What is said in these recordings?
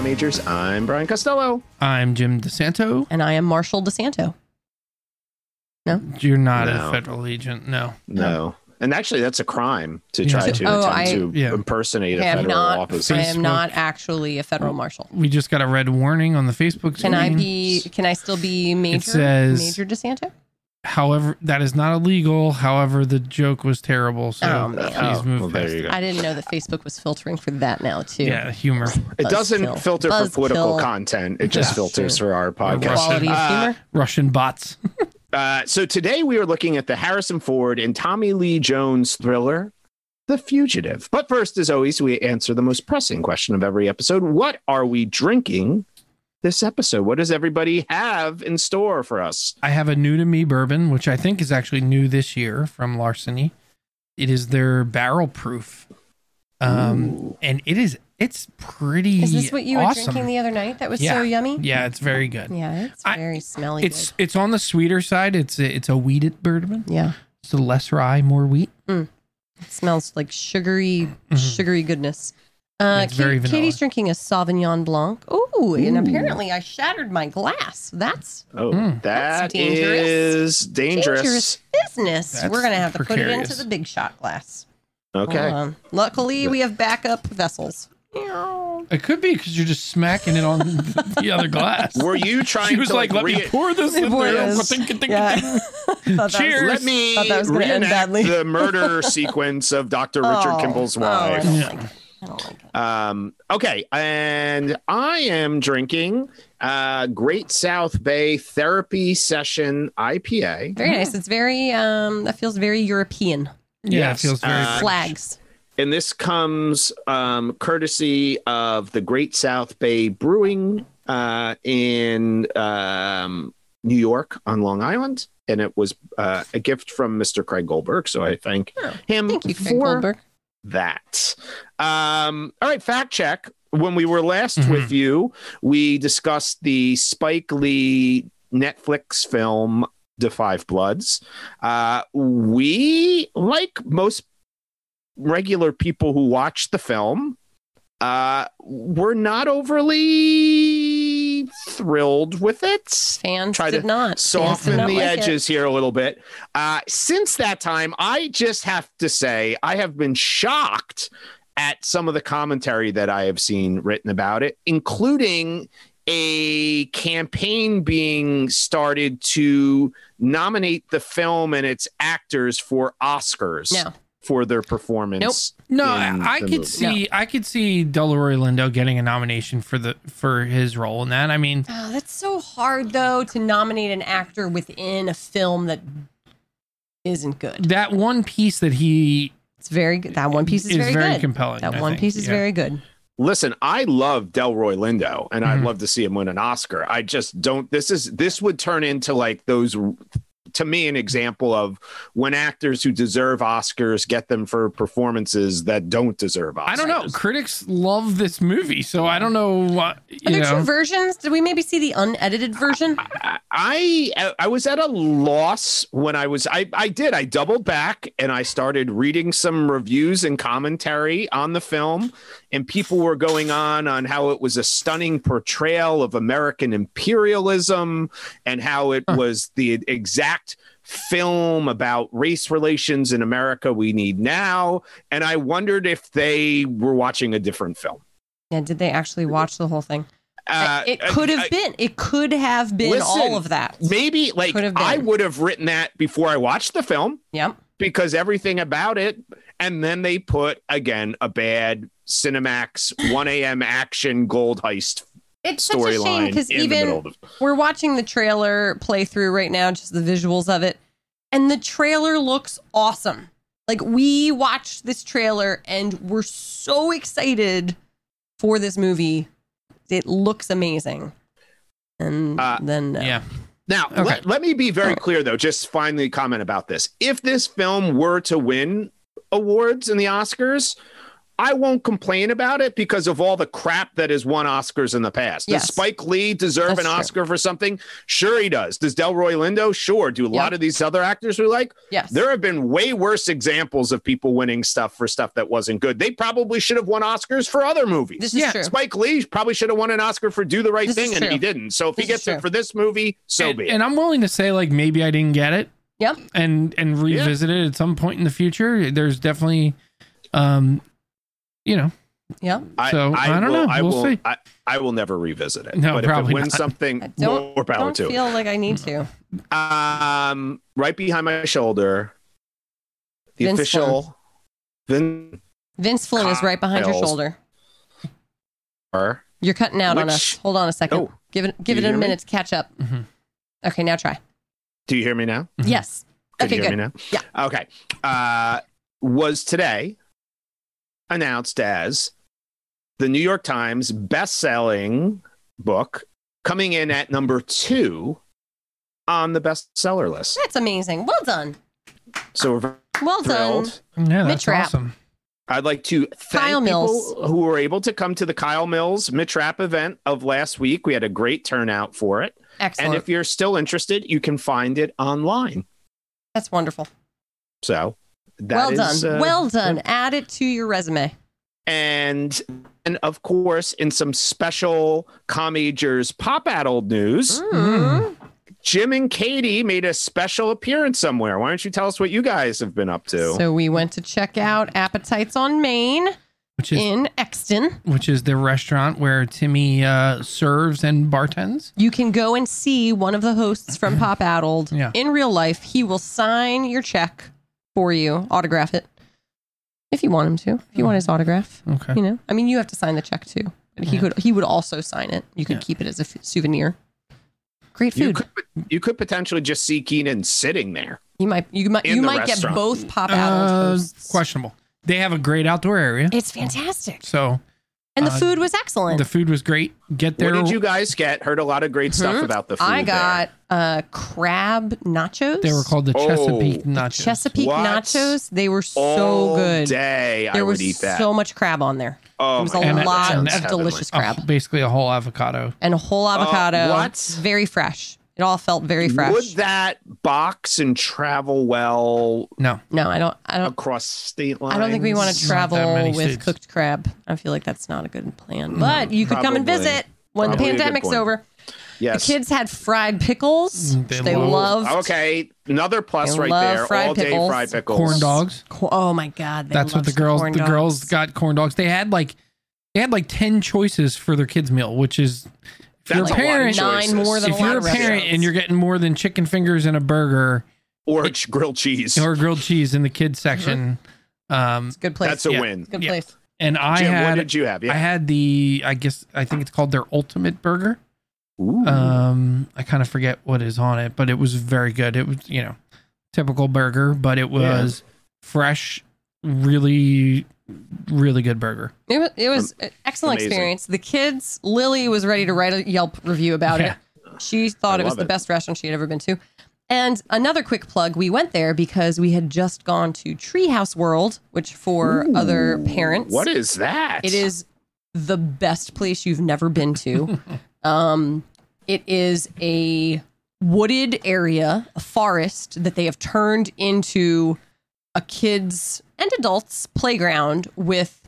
Tom Majors. I'm Brian Costello. I'm Jim DeSanto. And I am Marshall DeSanto. No? You're not No. a federal agent. No. No. And actually, that's a crime to Yeah. try to Oh, attempt I- to Yeah. impersonate a I am federal not. office. I am not actually a federal marshal. We just got a red warning on the Facebook Can I be? Can I still be major? says- major DeSanto. However, that is not illegal. However, the joke was terrible. So Oh, man. please Oh, move well, past there you go. I didn't know that Facebook was filtering for that now too. Yeah, humor. It doesn't Buzzkill. filter for political Buzzkill. content. It just Yeah. filters for our podcast. Quality of Uh, humor. Russian bots. Uh, so today we are looking at the Harrison Ford and Tommy Lee Jones thriller, The Fugitive. But first, as always, we answer the most pressing question of every episode What are we drinking this episode? What does everybody have in store for us? I have a new to me bourbon, which I think is actually new this year from Larceny. It is their barrel proof. Um, Ooh. and it is it's pretty Is this what you were drinking the other night? That was Yeah. so yummy. Yeah, it's very good. Yeah, it's I- very smelly. It's it's on the sweeter side. It's a, it's a wheated bourbon. good. yeah. So less rye, more wheat. It smells like sugary, Mhm. sugary goodness. Uh, It's very Kate- vanilla. Katie's drinking a Sauvignon Blanc. Ooh, and apparently I shattered my glass. That's Oh, Mm. That's dangerous. is dangerous. dangerous business. That's We're gonna have to put it precarious. into the big shot glass. Okay. Hold on. Luckily, we have backup vessels. It could be because you're just smacking it on the other glass. Were you trying to. she was to like, "Let re- me pour this in Pour there." this. Ka-ting, ka-ting, Yeah. ka-ting. Thought that was- Cheers. Let me Thought that was gonna end reenact badly. the murder sequence of Dr. Richard Oh, Kimball's oh, I wife. don't Yeah. like it. I don't like it. Um, okay, and I am drinking uh, Great South Bay Therapy Session IPA. Very nice. It's very um that feels very European. Yeah, Yes, it feels very uh, Flags. And this comes um, courtesy of the Great South Bay Brewing uh, in um, New York on Long Island. And it was uh, a gift from Mr. Craig Goldberg. So I thank Oh, him Thank you, Craig for Goldberg. That. Um, all right, fact check. When we were last Mhm. with you, we discussed the Spike Lee Netflix film The Five Bloods. Uh, we, like most regular people who watch the film, uh, were not overly thrilled with it Fans try did to not Fans did soften not the like it. edges here a little bit. Uh, since that time, I just have to say I have been shocked at some of the commentary that I have seen written about it, including a campaign being started to nominate the film and its actors for Oscars No. For their performance. Nope. No, I, I could movie. see I could see Delroy Lindo getting a nomination for the for his role in that. I mean, Oh, that's so hard though to nominate an actor within a film that isn't good. that one piece that he It's very good. That one piece is, very, good. compelling. that I one think. piece is Yeah. very good. Listen, I love Delroy Lindo and I'd Mhm. love to see him win an Oscar. I just don't this is this would turn into like those to me an example of when actors who deserve Oscars get them for performances that don't deserve Oscars. I don't know. Critics love this movie, so I don't know what Are there know. two versions? Did we maybe see the unedited version? I I I was at a loss when I was I I did I doubled back and I started reading some reviews and commentary on the film and people were going on on how it was a stunning portrayal of American imperialism and how it Huh. was the exact film about race relations in America we need now and I wondered if they were watching a different film. Yeah, did they actually watch the whole thing? Uh, it could have I- been. It could have been Listen, all of that. maybe like Could have been. I would have written that before I watched the film Yep. because everything about it, and then they put again a bad Cinemax 1 a.m. action gold heist It's such a shame storyline because in the middle even the we're watching the trailer play through right now, just the visuals of it, and the trailer looks awesome. Like we watched this trailer and we're so excited for this movie. It looks amazing. And Uh, then no. yeah. Now, Okay. let, let me be very clear though, just finally comment about this. If this film were to win awards in the Oscars, I won't complain about it because of all the crap that has won Oscars in the past. Yes. Does Spike Lee deserve That's an true. Oscar for something? Sure, he does. Does Delroy Lindo? Sure. Do a lot of these other actors we like? Yes. There have been way worse examples of people winning stuff for stuff that wasn't good. They probably should have won Oscars for other movies. This is Yeah. true. Spike Lee probably should have won an Oscar for Do the Right This Thing, and he didn't. So if he This is gets it for this movie, so and, be it. and I'm willing to say like maybe I didn't get it. Yep. And and revisit it at some point in the future. There's definitely, um, you know, Yeah. I, So, I don't will, know. I We'll will, see. I, I will never revisit it. No, but if it probably wins not. something, I don't, more power don't to it. feel like I need to. Um, right behind my shoulder, the Vince official Vin Vince Flynn is right behind your shoulder. Car. You're cutting out on us. Hold on a second. Oh, give it give it a hear me? minute to catch up. Mhm. Okay, now try. Do you hear me now? Mhm. Yes. Can Okay, you hear good. me now? Yeah. Okay. Uh, was today announced as the New York Times best-selling book, coming in at number two on the bestseller list. That's amazing. Well done. So we're Well done. thrilled. yeah, that's Mitch Rapp. awesome. I'd like to thank Kyle Mills. people who were able to come to the Kyle Mills Mitch Rapp event of last week. We had a great turnout for it. Excellent. And if you're still interested, you can find it online. That's wonderful. So that well is, done. uh, well done. Add it to your resume. and and of course, in some special Commagers pop addled news, Mm. Jim and Katie made a special appearance somewhere. Why don't you tell us what you guys have been up to? So we went to check out Appetites on Main Which is in Exton. which is the restaurant where Timmy uh, serves and bartends. You can go and see one of the hosts from Pop Addled Yeah. in real life. He will sign your check for you, autograph it if you want him to. If you want his autograph, Okay. you know. I mean, you have to sign the check too. But he Yeah. could he would also sign it. You could Yeah. keep it as a f- souvenir. Great you food. could you could potentially just see Keenan sitting there. You might you might In you the might get restaurant. both Pop Addled Uh, questionable. They have a great outdoor area, It's fantastic. so And the Uh, food was excellent. the food was great. Get there. What did you guys get? Heard a lot of great stuff Mhm. about the food. I got uh crab nachos. They were called the Oh. Chesapeake The nachos. Chesapeake What? nachos. They were so all good. day. I There would was eat that. so much crab on there. oh There was a God, lot of sounds heavenly. delicious crab basically a whole avocado. and a whole avocado. what? Very fresh. It all felt very fresh. Would that box and travel well No, no, I don't. I don't. across state lines? I don't think we want to travel with states. cooked crab. I feel like that's not a good plan. But you could come and visit when the Probably a good pandemic's over. Yes. The kids had fried pickles. Mm, they which they love- Okay, another plus They right love there. fried All day pickles. fried pickles. corn dogs. Oh my god, they That's what the girls. corn The girls got corn dogs. They had like they had like ten choices for their kids' meal, which is if you're That's a a lot of parent. Nine more than If a you're a of parent restaurants. and you're getting more than chicken fingers and a burger Or ch- grilled cheese. or grilled cheese in the kids section, um, good place. That's a Yeah. win. good yeah. place. and I Jim, what had did you have? I had the I guess I think it's called their ultimate burger. Ooh. Um, I kind of forget what is on it, but it was very good. It was you know typical burger, but it Yeah. was fresh, really, really good burger. It was, it was an excellent Amazing. experience. The kids, Lily was ready to write a Yelp review about Yeah. it. She thought I it was love the it. best restaurant she had ever been to. And another quick plug, we went there because we had just gone to Treehouse World, which for other parents, what is that? it is the best place you've never been to. um, it is a wooded area, a forest that they have turned into a kids and adults playground with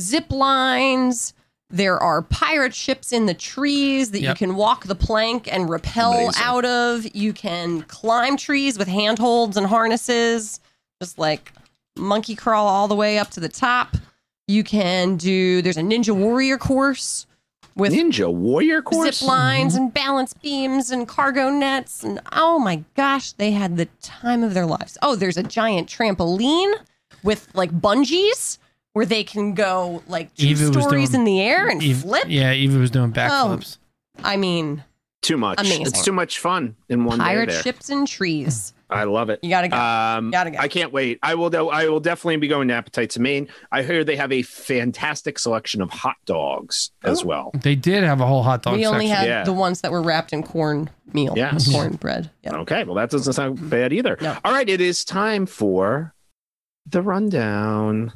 zip lines. There are pirate ships in the trees that you can walk the plank and rappel Amazing. out of. You can climb trees with handholds and harnesses, just like monkey crawl all the way up to the top. You can do, there's a Ninja Warrior course with Ninja Warrior course. zip lines and mm-hmm. balance beams and cargo nets and oh my gosh they had the time of their lives oh there's a giant trampoline with like bungees where they can go like two Eva stories doing- in the air and Eve- flip Yeah, Eva was doing backflips. i mean Too much. Amazing. It's too much fun in one pirate day there. ships and trees I love it. you gotta go Um, Gotta go. I can't wait. I will. I will definitely be going to Appetites of Main. I hear they have a fantastic selection of hot dogs as Oh. well. They did have a whole hot dog we only section. had Yeah. the ones that were wrapped in corn meal Yes. corn bread yeah. Okay, well that doesn't sound bad either. No. All right, it is time for the rundown.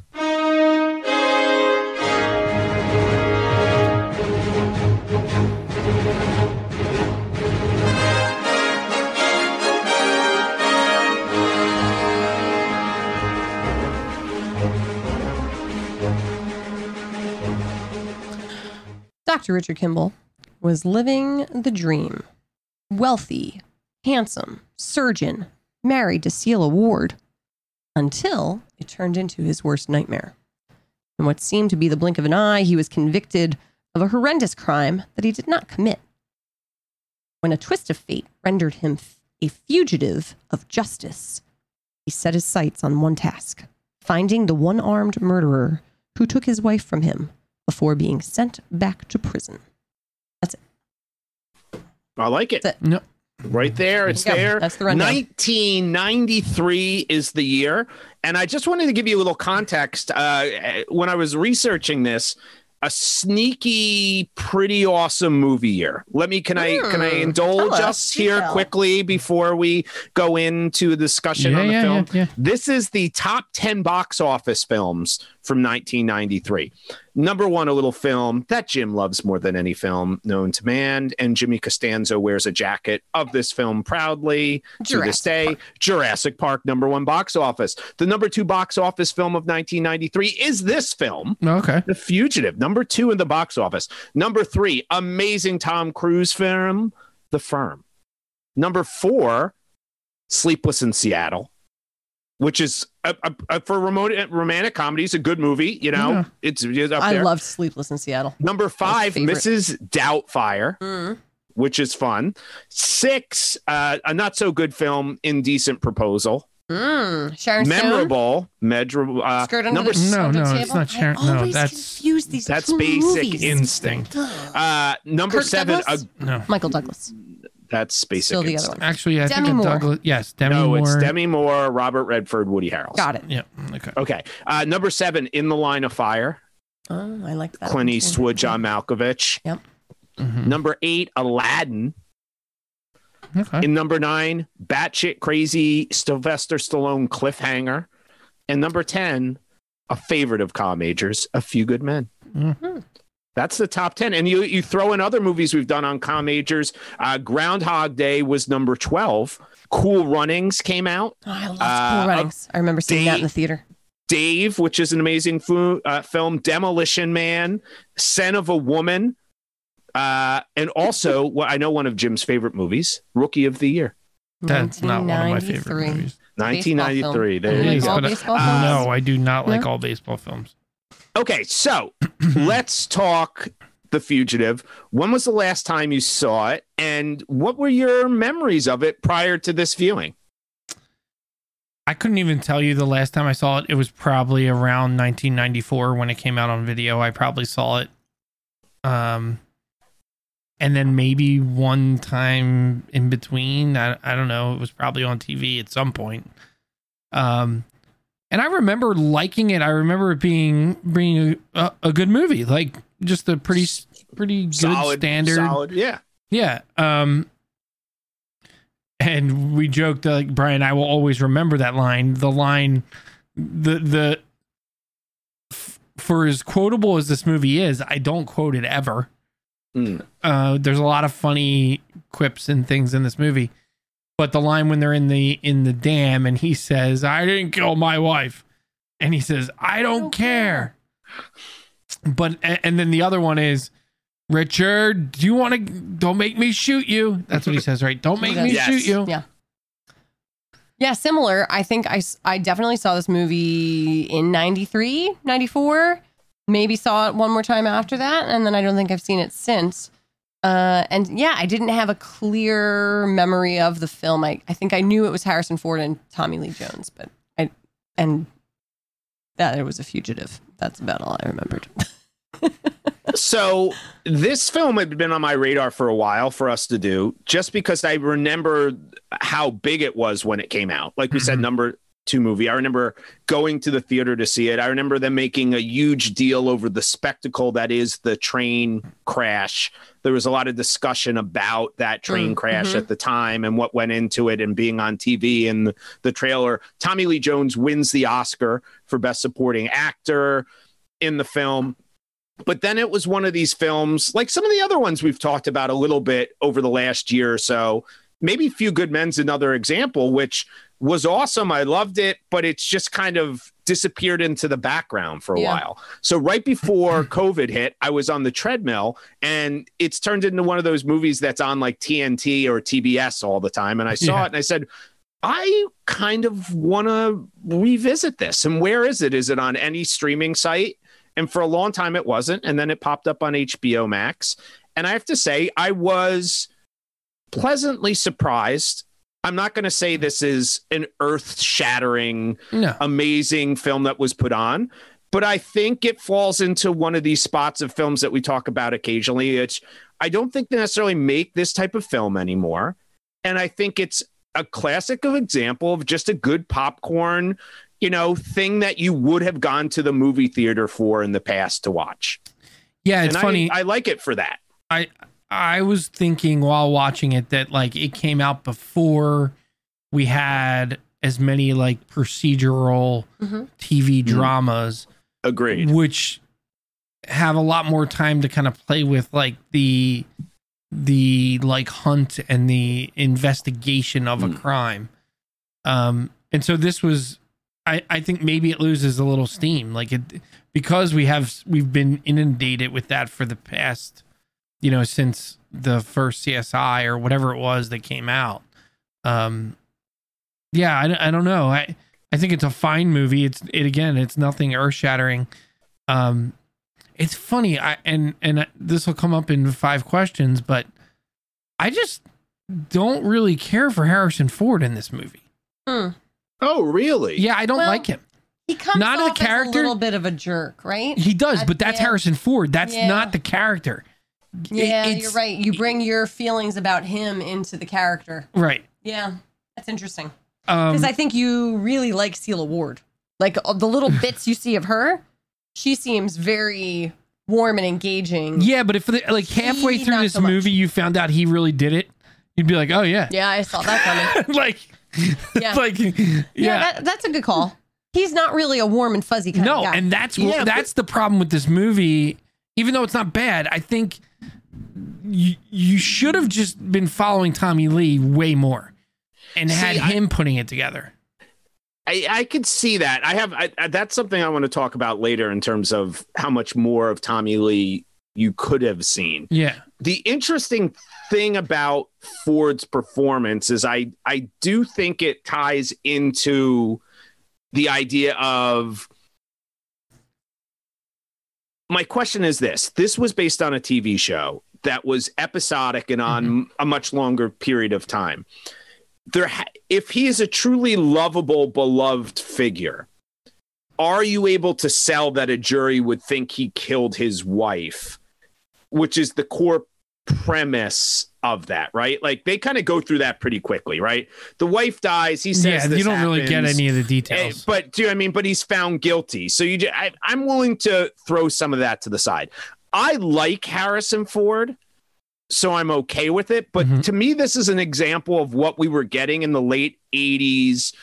Dr. Richard Kimball was living the dream. Wealthy, handsome, surgeon, married to Celia Ward until it turned into his worst nightmare. In what seemed to be the blink of an eye, he was convicted of a horrendous crime that he did not commit. When a twist of fate rendered him a fugitive of justice, he set his sights on one task finding the one armed murderer who took his wife from him before being sent back to prison. That's it. I like it. That's No. Right there, it's Yeah, there. that's the rundown. 1993 is the year, and I just wanted to give you a little context. Uh, when I was researching this, a sneaky, pretty awesome movie year. Let me can I can I Hmm. indulge Tell us, us here detail. quickly before we go into the discussion Yeah, on the yeah, film? yeah, yeah. This is the top 10 box office films from 1993. Number one, a little film that Jim loves more than any film known to man. And Jimmy Costanzo wears a jacket of this film proudly to this day. Park. Jurassic Park, number one box office. The number two box office film of 1993 is this film. Okay. The Fugitive, number two in the box office. Number three, amazing Tom Cruise film, The Firm. Number four, Sleepless in Seattle, which is a, a, a- for remote romantic comedies a good movie. You know, Yeah. it's, it's up I there. loved Sleepless in Seattle. number five. Mrs. Doubtfire, Mm. which is fun. Six, uh, a not so good film, Indecent Proposal. Mm. Sharon Memorable, measurable. Uh, Skirt under number the, No, the no, table. it's not Sharon- I no, always that's- confuse these that's basic movies. instinct. Uh, number Kirk seven, Douglas? uh, No. Michael Douglas. That's basic Still the other one. Actually, I Demi think Moore. Douglas. Yes, Demi no, Moore. it's Demi Moore, Robert Redford, Woody Harrelson. Got it. Yeah. Okay. Okay. Uh, number seven, In the Line of Fire, Oh, I like that. Clint one. Eastwood, John Malkovich. Mhm. Number eight, Aladdin. Okay. In number nine, batshit crazy Sylvester Stallone cliffhanger. And number 10, a favorite of Kyle Majors, A Few Good Men. Mhm. That's the top 10. And you, you throw in other movies we've done on Kyle Majors. Uh, Groundhog Day was number 12. Cool Runnings came out. Oh, I love Uh, Cool Runnings. I remember seeing that in the theater. Dave, which is an amazing fu- uh, film. Demolition Man, Scent of a Woman. Uh, and also, what I know one of Jim's favorite movies, Rookie of the Year. That's not one of my favorite movies. 1993. Baseball There film. you go. all but, baseball uh, no, I do not like No? all baseball films. Okay, so let's talk The Fugitive. When was the last time you saw it, and what were your memories of it prior to this viewing? I couldn't even tell you the last time I saw it. It was probably around 1994 when it came out on video. I probably saw it. Um, and then maybe one time in between. I, I don't know. It was probably on TV at some point. Um, and I remember liking it. I remember it being being a, a good movie, like just a pretty pretty good Solid, standard. solid, yeah. Yeah. Um and we joked like Brian I will always remember that line. The line the the f- for as quotable as this movie is, I don't quote it ever. Mm. Uh there's a lot of funny quips and things in this movie. But the line when they're in the in the dam and he says, "I didn't kill my wife." And he says, "I don't, don't care. But a- and then the other one is Richard, do you want to? Don't make me shoot you. That's what he says, right? Don't make me Yes. shoot you. Yeah. Yeah, similar. I think I, I definitely saw this movie in 93, 94. Maybe saw it one more time after that. And then I don't think I've seen it since. Uh, and yeah, I didn't have a clear memory of the film. I, I think I knew it was Harrison Ford and Tommy Lee Jones, but I, and that it was a fugitive. That's about all I remembered. so this film had been on my radar for a while for us to do just because i remember how big it was when it came out like we said Mhm. number two movie i remember going to the theater to see it i remember them making a huge deal over the spectacle that is the train crash there was a lot of discussion about that train Mm, crash mhm. at the time and what went into it and being on tv and the, the trailer tommy lee jones wins the oscar for best supporting actor in the film but then it was one of these films like some of the other ones we've talked about a little bit over the last year or so maybe few good men's another example which was awesome. I loved it, but it's just kind of disappeared into the background for a Yeah. while. So right before COVID hit, I was on the treadmill and it's turned into one of those movies that's on like TNT or TBS all the time. And I saw Yeah. it and I said, I kind of want to revisit this. And where is it? Is it on any streaming site? And for a long time, it wasn't. And then it popped up on HBO Max. And I have to say, I was pleasantly surprised. I'm not going to say this is an earth shattering, No. amazing film that was put on, but I think it falls into one of these spots of films that we talk about occasionally. It's, I don't think they necessarily make this type of film anymore. And I think it's a classic of example of just a good popcorn, you know, thing that you would have gone to the movie theater for in the past to watch. Yeah, it's and funny. I, I like it for that. I I was thinking while watching it that like it came out before we had as many like procedural Mhm. TV Mhm. dramas, Agreed. which have a lot more time to kind of play with like the the like hunt and the investigation of a Mm. crime. Um and so this was I I think maybe it loses a little steam like it because we have we've been inundated with that for the past you know since the first CSI or whatever it was that came out. Um yeah, I, I don't know. I I think it's a fine movie. It's it again, it's nothing earth-shattering. Um it's funny I and and this will come up in five questions, but I just don't really care for Harrison Ford in this movie. Hmm. Oh, really? Yeah, I don't Well, like him. He comes Not off the character. as a little bit of a jerk, right? He does, At but that's the end. Harrison Ford. That's Yeah. not the character. Yeah, It's- you're right. You bring your feelings about him into the character. Right. Yeah, that's interesting. Um, Because I think you really like Celia Ward. Like uh, the little bits you see of her, she seems very warm and engaging. yeah, but if the, like halfway He, through this so much. movie you found out he really did it, you'd be like, "Oh yeah." Yeah, I saw that coming. like Yeah. like yeah. yeah, that, that's a good call. He's not really a warm and fuzzy kind no, of guy. and that's Yeah, what but- that's the problem with this movie. Even though it's not bad, I think you you should have just been following Tommy Lee way more and See, had I- him putting it together. I, I could see that. I have I, I- that's something I want to talk about later in terms of how much more of Tommy Lee you could have seen. Yeah. The interesting thing about Ford's performance is I I do think it ties into the idea of my question is this. This was based on a TV show that was episodic and on mm-hmm. a much longer period of time. There ha- if he is a truly lovable beloved figure are you able to sell that a jury would think he killed his wife which is the core premise of that right like they kind of go through that pretty quickly right the wife dies he says Yeah, you don't really get any of the Eh, details. but do you know what I mean? But he's found guilty. So you, ju- I, I'm willing to throw some of that to the side. I like Harrison Ford, so I'm okay with it. But Mhm. to me, this is an example of what we were getting in the late '80s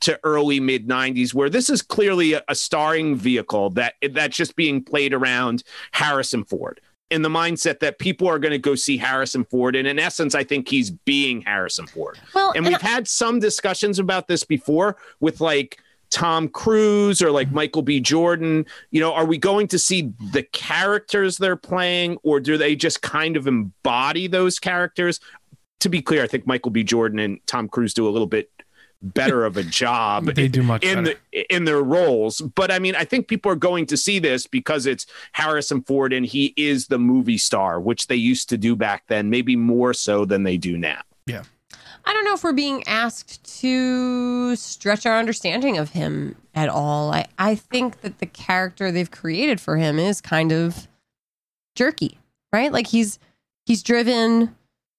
to early mid '90s, where this is clearly a, a starring vehicle that that's just being played around Harrison Ford. In the mindset that people are going to go see Harrison Ford, and in essence, I think he's being Harrison Ford well, and we've had some discussions about this before with like Tom Cruise or like Michael B. Jordan. You know, are we going to see the characters they're playing, or do they just kind of embody those characters? To be clear, I think Michael B. Jordan and Tom Cruise do a little bit better of a job they do much in better. the in their roles. But I mean, I think people are going to see this because it's Harrison Ford and he is the movie star, which they used to do back then, maybe more so than they do now. Yeah. I don't know if we're being asked to stretch our understanding of him at all. I, I think that the character they've created for him is kind of jerky, right? Like he's he's driven,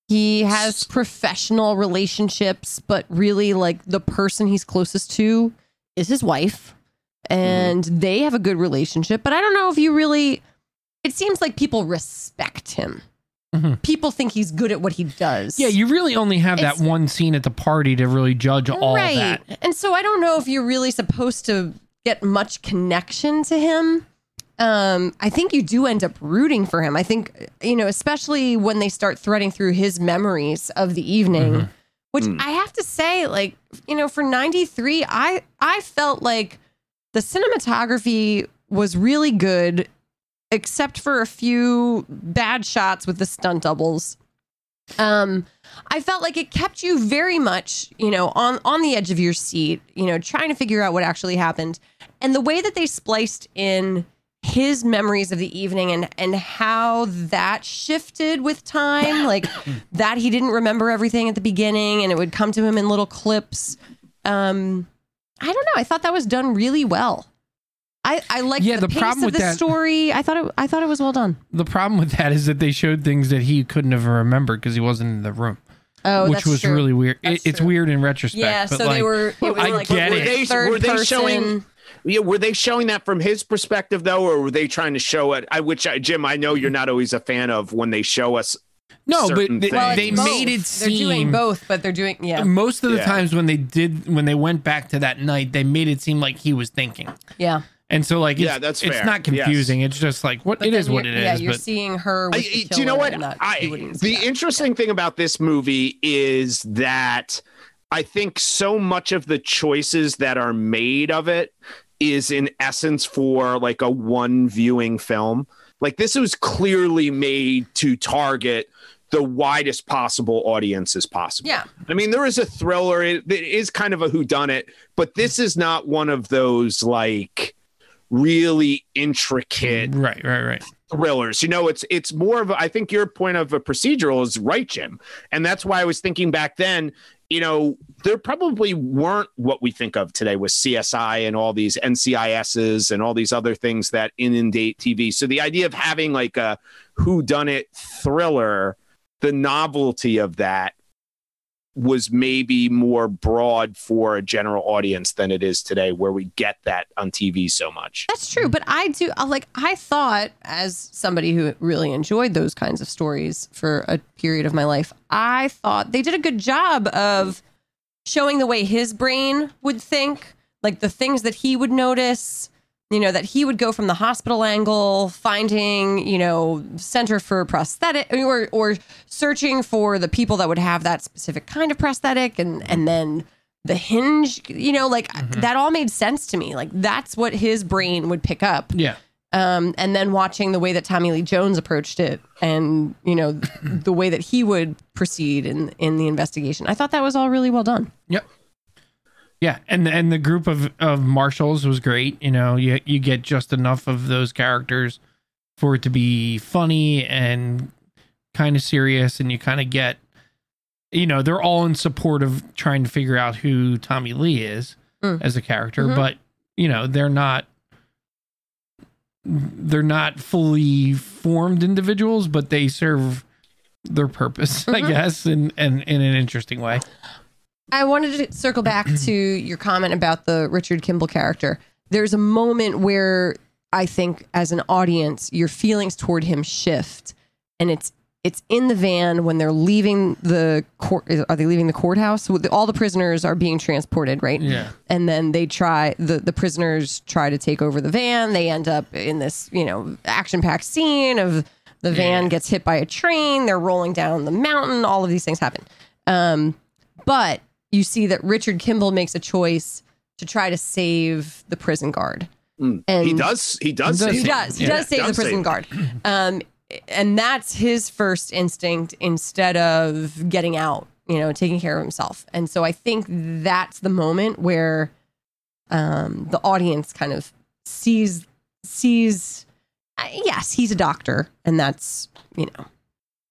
he has professional relationships, but really like the person he's closest to is his wife. And they have a good relationship, but I don't know if you really it seems like people respect him. Mhm. People think he's good at what he does. Yeah, you really only have that one scene at the party to really judge all right. that. And so I don't know if you're really supposed to get much connection to him. Um, I think you do end up rooting for him. I think, you know, especially when they start threading through his memories of the evening Mhm. which Mm. I have to say, like, you know, for 93, I I felt like the cinematography was really good, except for a few bad shots with the stunt doubles. Um, I felt like it kept you very much, you know, on on the edge of your seat, you know, trying to figure out what actually happened. And the way that they spliced in his memories of the evening and and how that shifted with time, like that he didn't remember everything at the beginning and it would come to him in little clips. Um, I don't know. I thought that was done really well. I I like Yeah, the, the pace problem of with the that- story. I thought it I thought it was well done. The problem with that is that they showed things that he couldn't have remembered because he wasn't in the room, Oh, which that's was true. really weird. It, it's weird in retrospect. Yeah, but so like, they were. It was I like get were it. they, were they showing yeah, were they showing that from his perspective though, or were they trying to show it? I which I, Jim, I know you're not always a fan of when they show us. no, but they. Well, they made both. it They're doing seem both, but they're doing yeah, most of the Yeah. times when they did when they went back to that night, they made it seem like he was thinking. yeah. And so like it's, Yeah, that's it's not confusing. It's just like what But it then is what it you're- is. Yeah, you're but seeing her. With I, the do you know what? and that I, wouldn't the that. interesting thing about this movie is that I think so much of the choices that are made of it is in essence for like a one viewing film. Like this was clearly made to target the widest possible audience as possible. Yeah. I mean, there is a thriller. It, it is kind of a whodunit, but this is not one of those like really intricate right, right, right. thrillers. You know, it's it's more of a, I think your point of a procedural is right, Jim, and that's why I was thinking back then. You know, there probably weren't what we think of today with CSI and all these NCISs and all these other things that inundate TV. So the idea of having like a who done it thriller, the novelty of that was maybe more broad for a general audience than it is today where we get that on TV so much. That's true, but I do uh, like. I thought, as somebody who really enjoyed those kinds of stories for a period of my life, I thought they did a good job of showing the way his brain would think, like the things that he would notice. You know that he would go from the hospital angle, finding you know center for prosthetic, or or searching for the people that would have that specific kind of prosthetic, and and then the hinge. You know, like mm-hmm. that all made sense to me. Like that's what his brain would pick up Yeah. Um, and then watching the way that Tommy Lee Jones approached it, and you know the way that he would proceed in in the investigation. I thought that was all really well done. Yep. Yeah, and and the group of of marshals was great. You know, you you get just enough of those characters for it to be funny and kind of serious, and you kind of get, you know, they're all in support of trying to figure out who Tommy Lee is Mm. as a character, Mhm. but you know, they're not they're not fully formed individuals, but they serve their purpose, I Mhm. guess, in, in in an interesting way. I wanted to circle back to your comment about the Richard Kimball character. There's a moment where I think, as an audience, your feelings toward him shift, and it's it's in the van when they're leaving the court. Are they leaving the courthouse? All the prisoners are being transported, right? Yeah. and then they try the the prisoners try to take over the van they end up in this you know action packed scene of the van Yeah. gets hit by a train they're rolling down the mountain all of these things happen um but you see that richard kimball makes a choice to try to save the prison guard Mm. and he does. He does. He say he Save does he him. does save the prison him. guard um and that's his first instinct instead of getting out you know taking care of himself and so i think that's the moment where um the audience kind of sees sees uh, yes he's a doctor and that's you know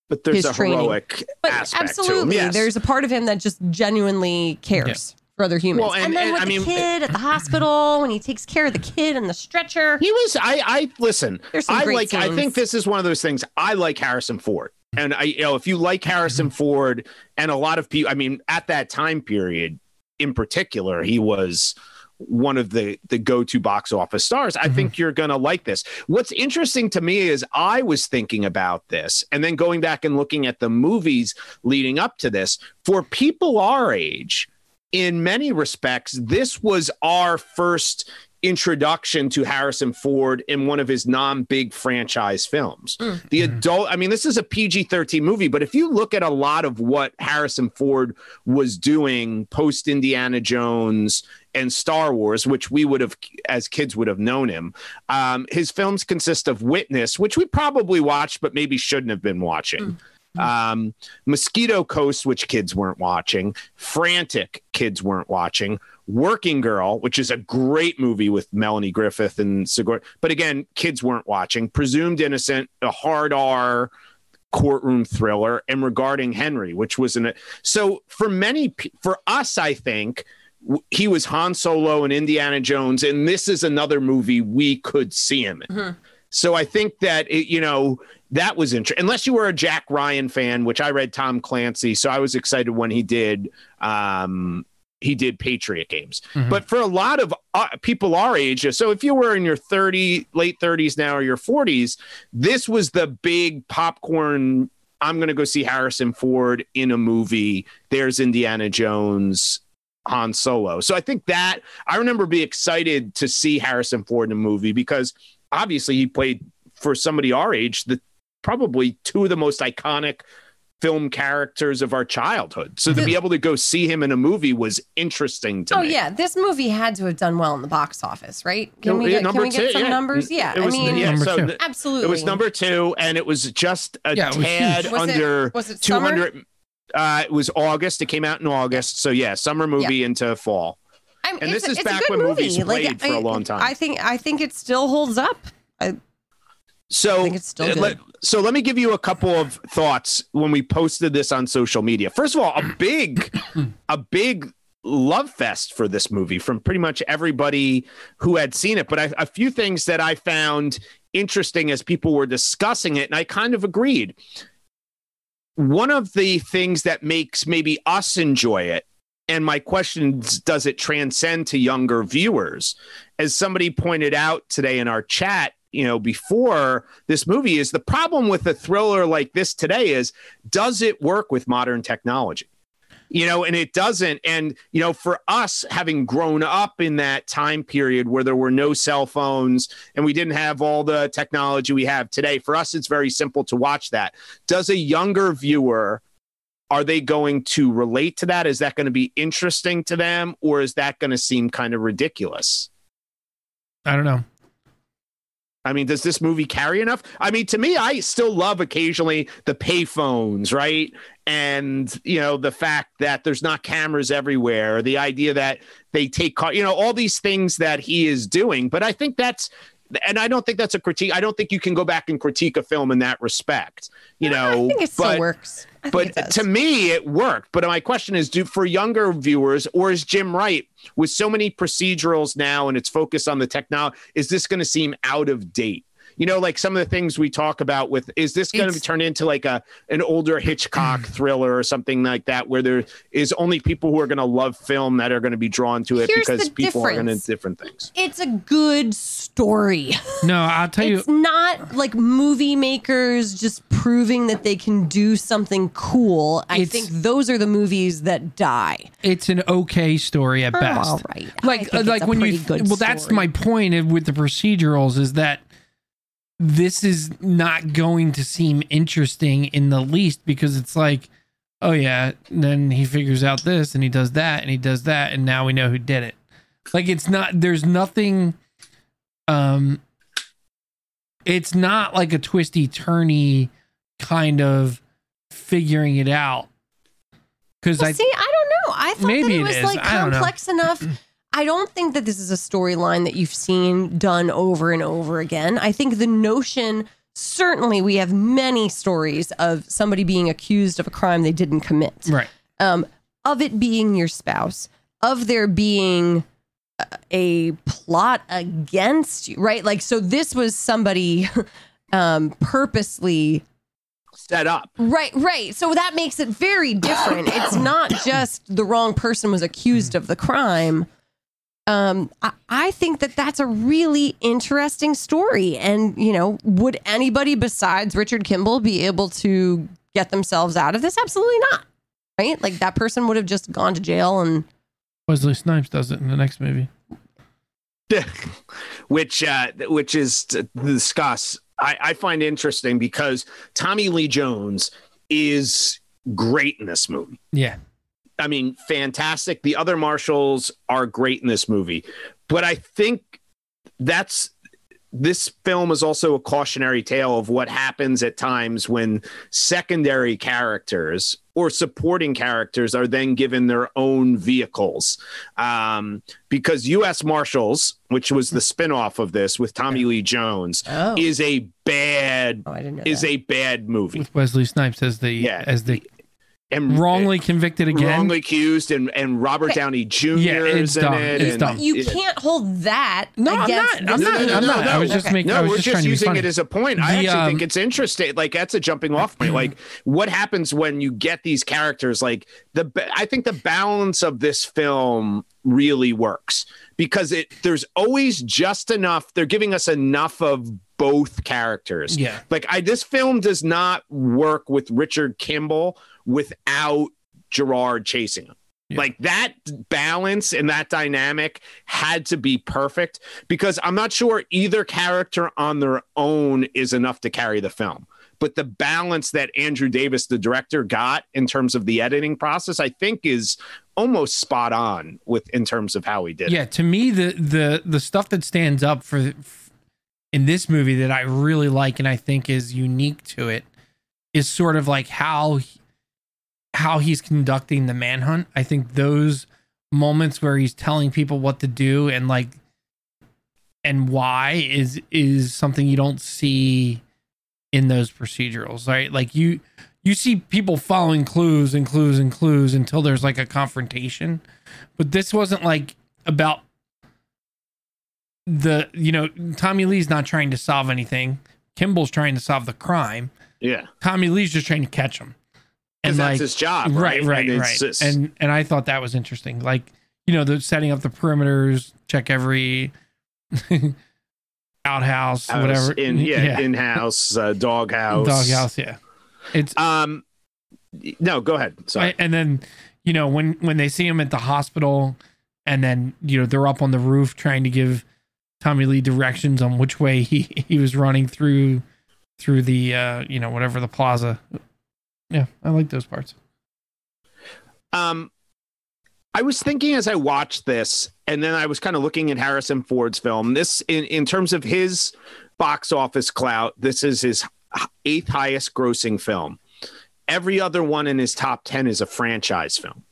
But there's his a training. heroic but aspect to him. absolutely Yes. there's a part of him that just genuinely cares for other humans Well, and, and- then and, with I the mean- kid at the hospital when he takes care of the kid and the stretcher He was. I. I listen. There's some I great like. I think this is one of those things. I like Harrison Ford, and I. You know, if you like. Harrison Ford, and a lot of people. I mean, at that time period, in particular, he was one of the the go-to box office stars. I Mm-hmm. think you're going to like this. What's interesting to me is I was thinking about this and then going back and looking at the movies leading up to this for people our age in many respects this was our first introduction to Harrison Ford in one of his non-big franchise films. Hmm. The hmm. adult, I mean, this is a PG-13 movie, but if you look at a lot of what Harrison Ford was doing post Indiana Jones and Star Wars, which we would have, as kids, would have known him. Um, his films consist of Witness, which we probably watched, but maybe shouldn't have been watching. Hmm. Um, Mosquito Coast, which kids weren't watching. Frantic, kids weren't watching. Working Girl, which is a great movie with Melanie Griffith and Sigourney, but again, kids weren't watching. Presumed Innocent, a hard R courtroom thriller, and Regarding Henry, which was an so for many for us, I think he was Han Solo and Indiana Jones, and this is another movie we could see him in. So I think that it, you know that was interesting. Unless you were a Jack Ryan fan, which I read Tom Clancy, so I was excited when he did. Um, he did Patriot games, Mhm. but for a lot of uh, people our age, so if you were in your 30, late 30s now or your 40s, this was the big popcorn. I'm going to go see Harrison Ford in a movie. There's Indiana Jones. Han Solo. So I think that I remember being excited to see Harrison Ford in a movie because obviously he played for somebody our age the probably two of the most iconic film characters of our childhood. So to be able to go see him in a movie was interesting to me. Oh me. yeah, this movie had to have done well in the box office, right? Can No, we yeah, get, can we get two, some yeah. numbers? Yeah, It was, I mean, yeah, Number so two. th- absolutely. it was number two, and it was just a Yeah, it was tad huge. Was it- under was it 200. Uh, it was August. It came out in August. So yeah, summer movie into fall. I'm, and this a- is back good when movies movie. played for a I- long time. I think I think it still holds up. I, So I think it's still uh, good. let- so let me give you a couple of thoughts when we posted this on social media. First of all, a big, a big love fest for this movie from pretty much everybody who had seen it. But I, a few things that I found interesting as people were discussing it, and I kind of agreed. One of the things that makes maybe us enjoy it, and my question is, does it transcend to younger viewers? As somebody pointed out today in our chat, you know, before this movie, is the problem with a thriller like this today is does it work with modern technology? you know, and it doesn't. And, you know, for us having grown up in that time period where there were no cell phones and we didn't have all the technology we have today, for us, it's very simple to watch that. Does a younger viewer, are they going to relate to that? Is that going to be interesting to them or is that going to seem kind of ridiculous? I don't know. I mean, does this movie carry enough? I mean, to me, I still love occasionally the payphones, right? And you know, the fact that there's not cameras everywhere, the idea that they take, car- you know, all these things that he is doing. But I think that's, and I don't think that's a critique. I don't think you can go back and critique a film in that respect, you know. I think it still but, works. But to me, it worked. But my question is, do for younger viewers, or is Jim right with so many procedurals now and it's focused on the technology? Is this going to seem out of date? You know, like some of the things we talk about with is this going to It's- turn into like a an older Hitchcock thriller or something like that, where there is only people who are going to love film that are going to be drawn to it Here's because the people are going to difference. different things. it's a good story. No, I'll tell you. It's not like movie makers just proving that they can do something cool. I It's- think those are the movies that die. It's an okay story at Oh, best. all right. Like, uh, like when you. pretty good Well, that's my point with the procedurals is that this is not going to seem interesting in the least because it's like, oh yeah, then he figures out this and he does that and he does that and now we know who did it. Like it's not. There's nothing. Um. It's not like a twisty turny kind of figuring it out. Because Well, I see, I don't know. I thought Maybe that it it was is. like I don't know. complex enough. I don't think that this is a storyline that you've seen done over and over again. I think the notion certainly we have many stories of somebody being accused of a crime they didn't commit. right. um, of it being your spouse, of there being a, plot against you, right? Like, so this was somebody um, purposely, Set up. right? Right. So that makes it very different. it's not just the wrong person was accused of the crime. Um, I, I think that that's a really interesting story. And, you know, would anybody besides Richard Kimball be able to get themselves out of this? Absolutely not. Right? Like that person would have just gone to jail and Wesley Snipes does it in the next movie. which uh, which is to discuss. I, I find interesting because Tommy Lee Jones is great in this movie. Yeah. I mean, fantastic. The other marshals are great in this movie, but I think that's this film is also a cautionary tale of what happens at times when secondary characters or supporting characters are then given their own vehicles. Um, because U.S. Marshals, which was the spinoff of this with Tommy Lee Jones, Oh. is a bad Oh, I didn't know is that. a bad movie. With Wesley Snipes as the Yeah. as the And wrongly convicted again. wrongly accused and and Robert Okay. Downey Jr. Yeah, it's is in dumb. it. It's and- dumb. You yeah. can't hold that. No, I'm not. I'm this not. movie. I'm not. I was just making. No, I was we're just, just, trying to be using it as a point. I The, actually um, think it's interesting. Like that's a jumping off point. Like what happens when you get these characters? Like the, I think the balance of this film really works because it there's always just enough. They're giving us enough of both characters. yeah. Like I, this film does not work with Richard Kimball without Gerard chasing him. Yeah. Like that balance and that dynamic had to be perfect because I'm not sure either character on their own is enough to carry the film. But the balance that Andrew Davis, the director, got in terms of the editing process, I think is almost spot on with in terms of how he did. it. Yeah. To me, the the the stuff that stands up for in this movie that I really like and I think is unique to it is sort of like how he- how he's conducting the manhunt. I think those moments where he's telling people what to do and like and why is is something you don't see in those procedurals, right? Like you you see people following clues and clues and clues until there's like a confrontation. But this wasn't like about the you know, Tommy Lee's not trying to solve anything. Kimball's trying to solve the crime. yeah, Tommy Lee's just trying to catch him. And that's like his job, right, right, And right. just- And and I thought that was interesting. Like, you know, the setting up the perimeters, check every outhouse, house whatever. in yeah, in-house uh, doghouse doghouse, yeah. It's um no go ahead sorry I- and then you know when when they see him at the hospital and then you know they're up on the roof trying to give Tommy Lee directions on which way he he was running through through the uh you know whatever the plaza yeah I like those parts um I was thinking as I watched this, and then I was kind of looking at Harrison Ford's film. This, in, in terms of his box office clout, this is his eighth highest grossing film. Every other one in his top 10 is a franchise film.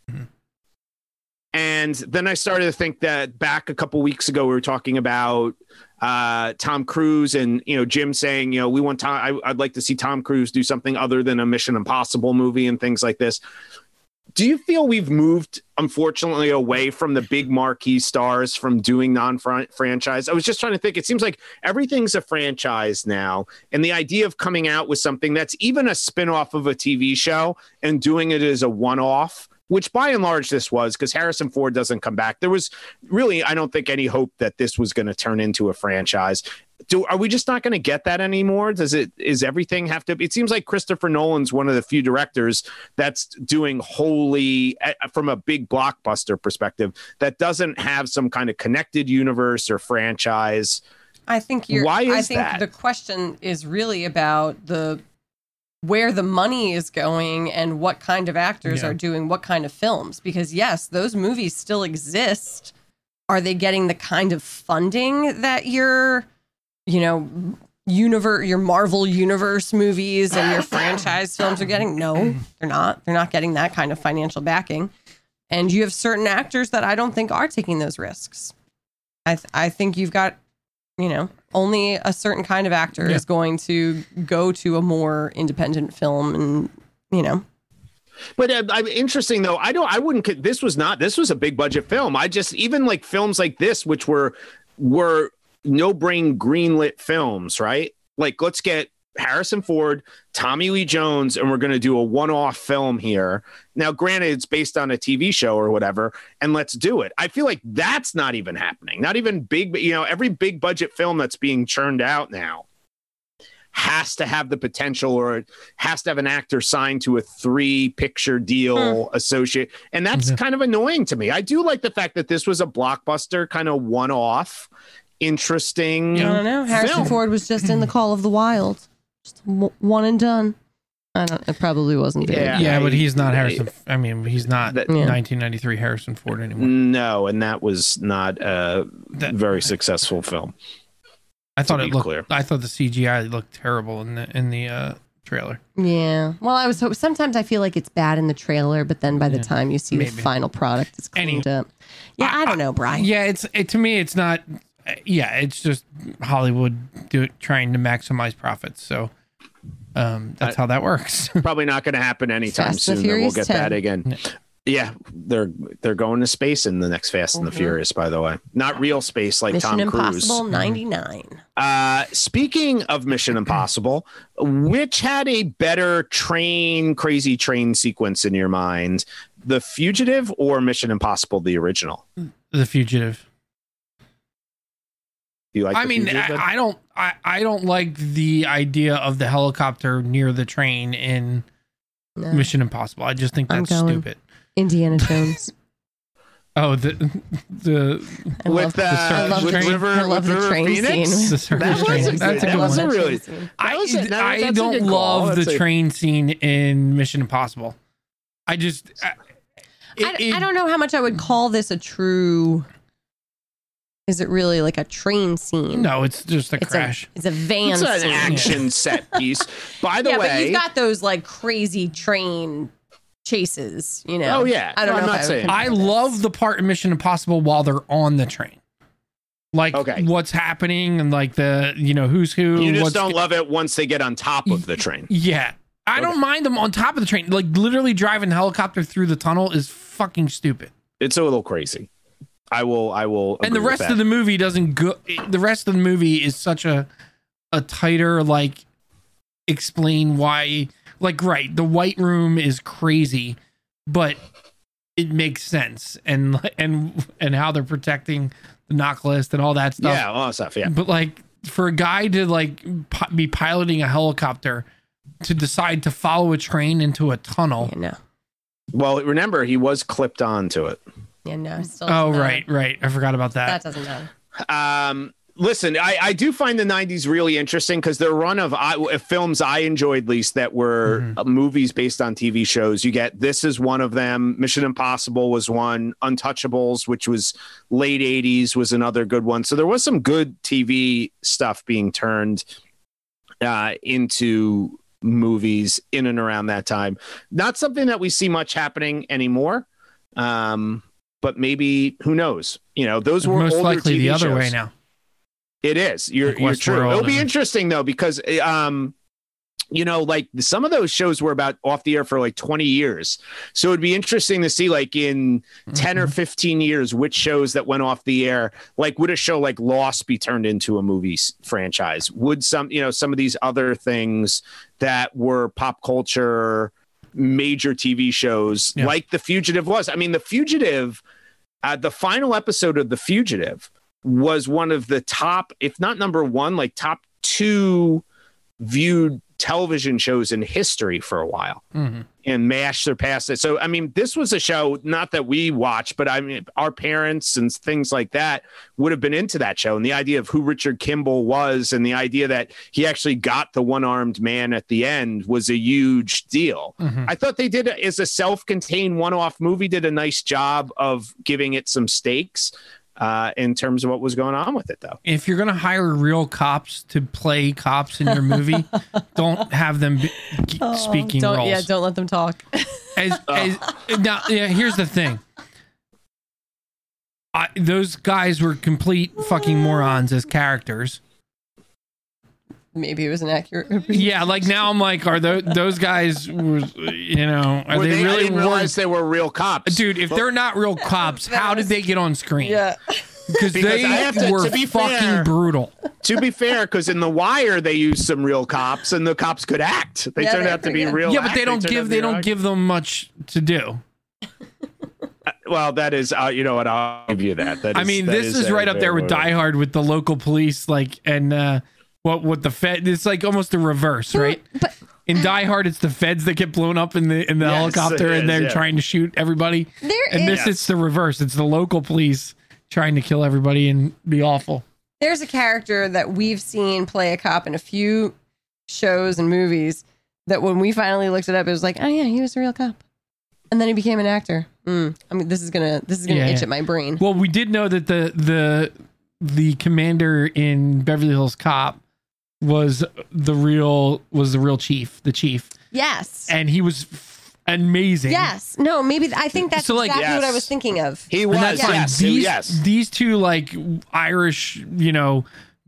And then I started to think that back a couple weeks ago, we were talking about uh, Tom Cruise and, you know, Jim saying, you know, we want Tom, I, I'd like to see Tom Cruise do something other than a Mission Impossible movie and things like this. Do you feel we've moved, unfortunately, away from the big marquee stars from doing non franchise? I was just trying to think. It seems like everything's a franchise now. And the idea of coming out with something that's even a spin off of a TV show and doing it as a one off, which by and large this was, because Harrison Ford doesn't come back. There was really, I don't think, any hope that this was going to turn into a franchise do are we just not going to get that anymore does it is everything have to it seems like christopher nolan's one of the few directors that's doing wholly eh, from a big blockbuster perspective that doesn't have some kind of connected universe or franchise I think you're. Why I is think that? the question is really about the where the money is going and what kind of actors Yeah. are doing what kind of films. Because yes, those movies still exist. Are they getting the kind of funding that your, you know, universe, your Marvel universe movies and your franchise films are getting? No, they're not. They're not getting that kind of financial backing. And you have certain actors that I don't think are taking those risks. I th- I think you've got you know, only a certain kind of actor Yeah. is going to go to a more independent film and, you know, But uh, I'm interesting though. I don't. I wouldn't. This was not. This was a big budget film. I just even like films like this, which were were no brain greenlit films, right? Like let's get Harrison Ford, Tommy Lee Jones, and we're going to do a one off film here. Now, granted, it's based on a TV show or whatever, and let's do it. I feel like that's not even happening. Not even big. but You know, every big budget film that's being churned out now has to have the potential or has to have an actor signed to a three picture deal hmm. associate. And that's Yeah. kind of annoying to me. I do like the fact that this was a blockbuster, kind of one off, interesting. I don't know. Harrison film. Ford was just in the Call of the Wild, just one and done. I don't. It probably wasn't very. Yeah. Yeah, but he's not Harrison. I mean, he's not That- 1993 Harrison Ford anymore. No, and that was not a That- very successful film. I thought it looked. clear. I thought the CGI looked terrible in the in the uh, trailer. Yeah. Well, I was. Sometimes I feel like it's bad in the trailer, but then by the Yeah. time you see Maybe. the final product, it's cleaned up. Yeah, I, don't know, Brian. Yeah, it's it, to me. It's not. Yeah, it's just Hollywood do, trying to maximize profits. So um, that's how that works. Probably not going to happen anytime Fast soon. the That we'll get 10. that again. Yeah, they're they're going to space in the next Fast and the Mhm. Furious. By the way, not real space like Mission Tom Impossible Cruise. '99. Uh, speaking of Mission Impossible, which had a better train, crazy train sequence in your mind, The Fugitive or Mission Impossible, the original? the fugitive. Do you like? I The mean, I, I don't. I, I don't like the idea of the helicopter near the train in No. Mission Impossible. I just think I'm that's going. stupid. Indiana Jones. Oh, the the I with love, the, I love with the, River, I love with the River train Phoenix? scene. the circus That train. was a That's good- a that good was one. a really- scene. I, was a- that- I that's don't good call. love the That's a- train scene in Mission Impossible. I just I, I, it- I don't know how much I would call this a true. Is it really like a train scene? No, it's just a it's crash. A, it's a van It's an scene. action set piece. By the yeah, but way, you've got those like crazy train chases. You know. Oh, yeah. I don't I'm know. not I saying- I love the part in Mission Impossible while they're on the train. Like Okay. what's happening and like the you know who's who. you just what's, don't love it once they get on top of the train. Yeah. I Okay. don't mind them on top of the train. Like literally driving the helicopter through the tunnel is fucking stupid. It's a little crazy. I will. I will. and the rest of the movie doesn't go the rest of the movie is such a a tighter like explain why like right the white room is crazy but it makes sense and and and how they're protecting the knock list and all that stuff yeah, all that stuff. Yeah. but like for a guy to like pi- be piloting a helicopter to decide to follow a train into a tunnel Yeah, no. Well, remember he was clipped onto it. Yeah, no. Still oh doesn't matter. right right i forgot about That that doesn't matter. Um, listen, I, I do find the '90s really interesting because the run of I, films I enjoyed least that were Mhm. uh, movies based on TV shows. You get this is one of them. Mission Impossible was one. Untouchables, which was late '80s, was another good one. So there was some good TV stuff being turned uh, into movies in and around that time. Not something that we see much happening anymore. Um, but maybe who knows? You know, those were most older likely TV the other shows. way now It is. You're Like you're true. It'll be interesting though because um you know like some of those shows were about off the air for like 20 years. So it'd be interesting to see like in 10 Mm-hmm. or 15 years which shows that went off the air like would a show like Lost be turned into a movie franchise? Would some you know some of these other things that were pop culture major TV shows Yeah. like The Fugitive was. I mean The Fugitive uh, the final episode of The Fugitive was one of the top, if not number one, like top two viewed television shows in history for a while. Mhm. And MASH surpassed it. So, I mean, this was a show not that we watched, but I mean, our parents and things like that would have been into that show. And the idea of who Richard Kimball was and the idea that he actually got the one armed man at the end was a huge deal. Mhm. I thought they did it as a self-contained one-off movie did a nice job of giving it some stakes uh, in terms of what was going on with it, though. if you're gonna hire real cops to play cops in your movie, don't have them be, g- speaking Oh, don't, roles. Yeah, don't let them talk. As, as, now, yeah, here's the thing. I, those guys were complete fucking morons as characters. Maybe it was an accurate. Yeah, like now I'm like, are those those guys? Was, you know, are Were they, they, I really? didn't realize they were real cops, Dude, if they're not real cops, how did they get on screen? Yeah. because Because they I have to- were to be fucking fair- brutal. to be fair, because in The Wire they used some real cops, and the cops could act. They Yeah, turned out to be pretty good. real. yeah, but they don't turned give they don't give them much to do. Well, that is, uh, you know what? I'll give you that. That I mean, that this is, a right up there with very- Die Hard with the local police, like and uh, what what the Fed. It's like almost the reverse, right? But In Die Hard, it's the feds that get blown up in the in the Yes, helicopter, it and they're yeah. trying to shoot everybody. there And is this, it's the reverse. It's the local police trying to kill everybody and be awful. there's a character that we've seen play a cop in a few shows and movies that when we finally looked it up, it was like, oh yeah, he was a real cop, and then he became an actor. Mm, I mean, this is gonna this is gonna Yeah, itch yeah. at my brain. Well, we did know that the the the commander in Beverly Hills Cop was the real was the real chief, the chief, Yes, and he was f- amazing. yes. No, maybe I think that's So, like- exactly what I Yes. was thinking of. He And was. that's fine. Yes. These yes. these two like Irish, you know,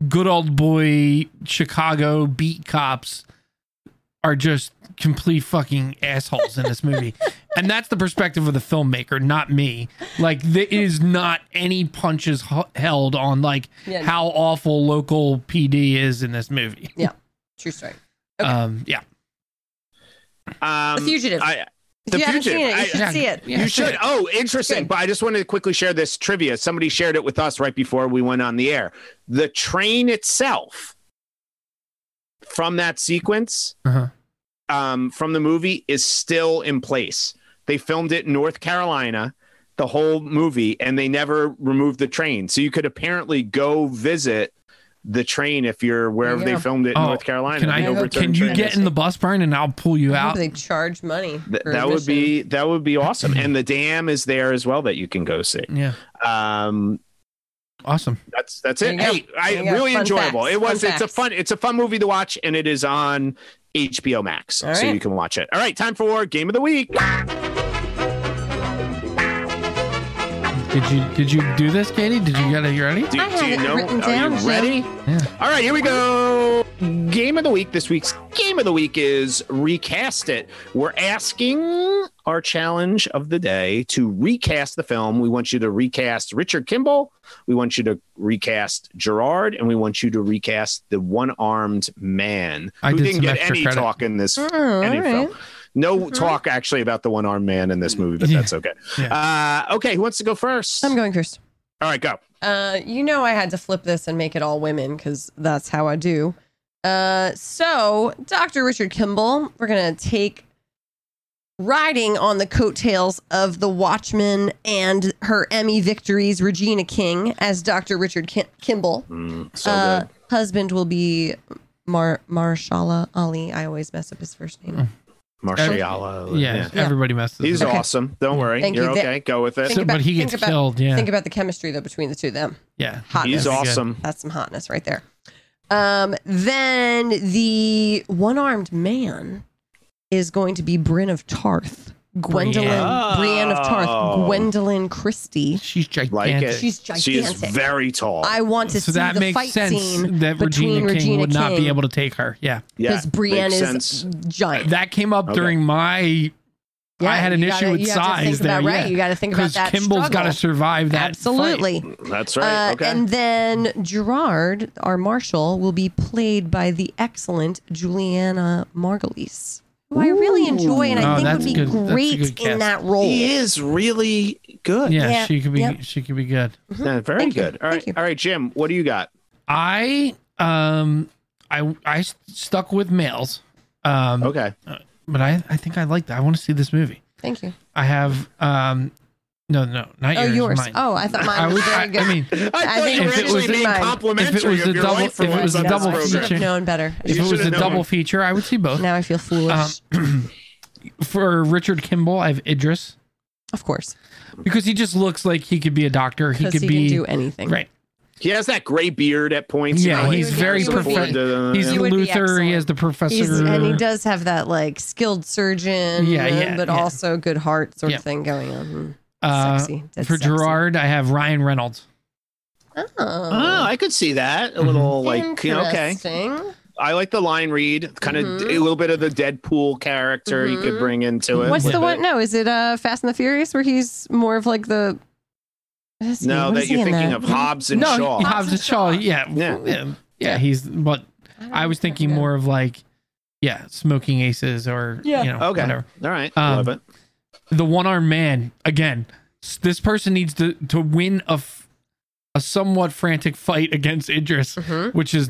good old boy Chicago beat cops are just complete fucking assholes in this movie. and that's the perspective of the filmmaker, not me. Like there is not any punches h- held on like Yeah. how awful local PD is in this movie. Yeah, true story. Okay. Um yeah. Um, The Fugitive. I, If The you haven't Fugitive. seen it, you I- should Yeah. see it. Yeah. you should. Oh, interesting. Good. But I just wanted to quickly share this trivia. Somebody shared it with us right before we went on the air. The train itself from that sequence Uh-huh. Um, from the movie is still in place. They filmed it in North Carolina, the whole movie, and they never removed the train. So you could apparently go visit the train if you're wherever There you they filmed it in Oh, North Carolina. Can I overturned can you get in the bus Brian and I'll pull you out? they charge money. Th- for that would be that would be awesome. and the dam is there as well that you can go see. Yeah. Um, Awesome. that's that's it. you. Hey, I There really enjoyable. facts. It was. Fun it's a fun. It's a fun movie to watch, and it is on HBO Max, All so right. you can watch it. All right, time for game of the week. Did you did you do this, Katie? Did you get it ready? Do, I do have you it know? written Are you ready? Yeah. All right, here we go. Game of the week. This week's game of the week is recast it. We're asking our challenge of the day to recast the film. We want you to recast Richard Kimball. We want you to recast Gerard, and we want you to recast the one-armed man I who did didn't get any credit. talk in this Oh, any right. Film. No talk actually about the one-armed man in this movie, but Yeah. that's okay. Uh, okay, who wants to go first? I'm going first. All right, go. Uh, you know I had to flip this and make it all women because that's how I do. Uh, so Dr. Richard Kimball, we're gonna take riding on the coattails of the Watchmen and her Emmy victories, Regina King as Dr. Richard Kim- Kimball. Mm, so uh, good. husband will be Mar Marshala Ali. I always mess up his first name. Marshall. Yeah, everybody messes. He's up. Okay. awesome. Don't worry. Thank You're you. okay. Go with it. So- about- but he think gets about- killed. Yeah, Think about the chemistry though between the two of them. yeah. Hotness. He's awesome. That's some hotness right there. Um, then the one-armed man is going to be Brienne of Tarth. Gwendoline, Brienne. Brienne of. Tarth, Gwendoline Christie. She's gigantic. Like it. She's She is very tall. I want to So see that the makes fight sense scene that Regina King Regina would not be able to take her. Yeah, yeah, because Brienne is sense. giant. that came up Okay. during my. I had an you issue gotta- with you have to size think there. about, right? yeah. You got to think about that. because. Kimball's got to survive that. Absolutely. fight. That's right. Uh, okay. And then Gerard, our marshal, will be played by the excellent Julianna Margulies, who I really enjoy and I Oh, think that's would be good- that's a great in cast. that role. he is really good. Yeah, Yeah, she could be. yep. She could be good. Yeah, very Thank you. good. All Thank right. you. All right, Jim. What do you got? I um, I I stuck with males. Um, Okay. but I I think I like that. I want to see this movie. Thank you. I have um, no no not Oh, yours. yours. Mine. Oh, I thought I mine was was. very I, good. I mean, I I think you were if it actually was- being if it complimentary was a double- if it was a double program. feature- known better. if You it was should've a double feature, I would see both. Now I feel foolish. Um, for Richard Kimball, I have Idris of course, because he just looks like he could be a doctor. He could he, be can do anything. right. He has that gray beard at points. Yeah, you know, he's like, very looking forward profe- to- He's He the would be Luther. He has the professor. He's, and he does have that like skilled surgeon, Yeah, yeah, um, but yeah. also good heart sort Yeah. of thing going on. Hmm. Uh, sexy. That's for sexy. Gerard, I have Ryan Reynolds. Oh, Oh, I could see that. A little like you know, okay. Interesting. I like the line read, kind of Mhm. a little bit of the Deadpool character you could Mhm. bring into it. What's the it. one? No, is it uh Fast and the Furious where he's more of like the? what is he? No, What that is he you're thinking that? of Hobbs and no, Shaw. Hobbs and Shaw. Yeah, Yeah. yeah, yeah. He's but don't I was thinking more of like, yeah, smoking aces or Yeah. you know, Okay. whatever. All right. Um, Love it. The one armed man again. This person needs to to win a f- a somewhat frantic fight against Idris, Mhm. which is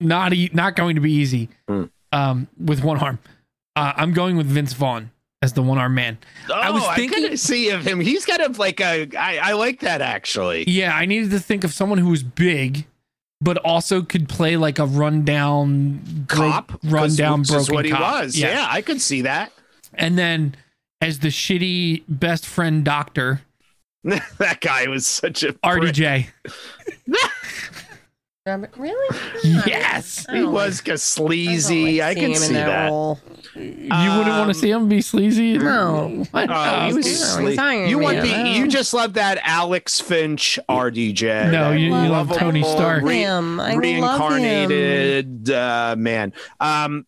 not e- not going to be easy. Hmm. Um, with one arm, uh, I'm going with Vince Vaughn as the one arm man. Oh, I was thinking- couldn't see of him. He's kind of like a. I, I like that actually. Yeah, I needed to think of someone who was big, but also could play like a rundown bro- rundown which broken is what he cop. was. Yeah. I could see that. and then as the shitty best friend doctor, that guy was such a. prick. RDJ. Robert- Really? Yes, He was like- a sleazy. I, I, can see in that. role. you wouldn't want Um, to see him be sleazy. No. What? Oh, he was No, sleazy. You want the No. you just love that Alex Finch RDJ. No, that you- you love Tony Stark. re- him. I love him. reincarnated uh, man. Um,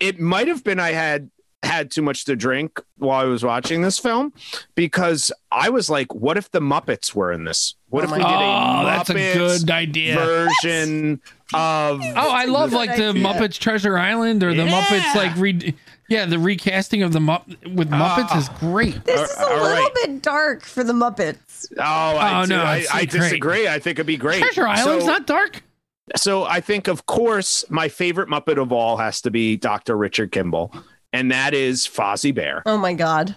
it might have been I had had too much to drink while I was watching this film because I was like, what if the Muppets were in this? What Oh if my we did a Oh, that's a Muppets good idea. version of Oh, I love Good like the idea. Muppets Treasure Island or the Yeah. Muppets like re- yeah, the recasting of the Mupp with Muppets ah. is great. This is a All little right. bit dark for the Muppets. Oh, I, Oh, do- no, I, I disagree. I think it'd be great. Treasure Island's So- not dark. So I think, of course, my favorite Muppet of all has to be Dr. Richard Kimball, and that is Fozzie Bear. Oh my god.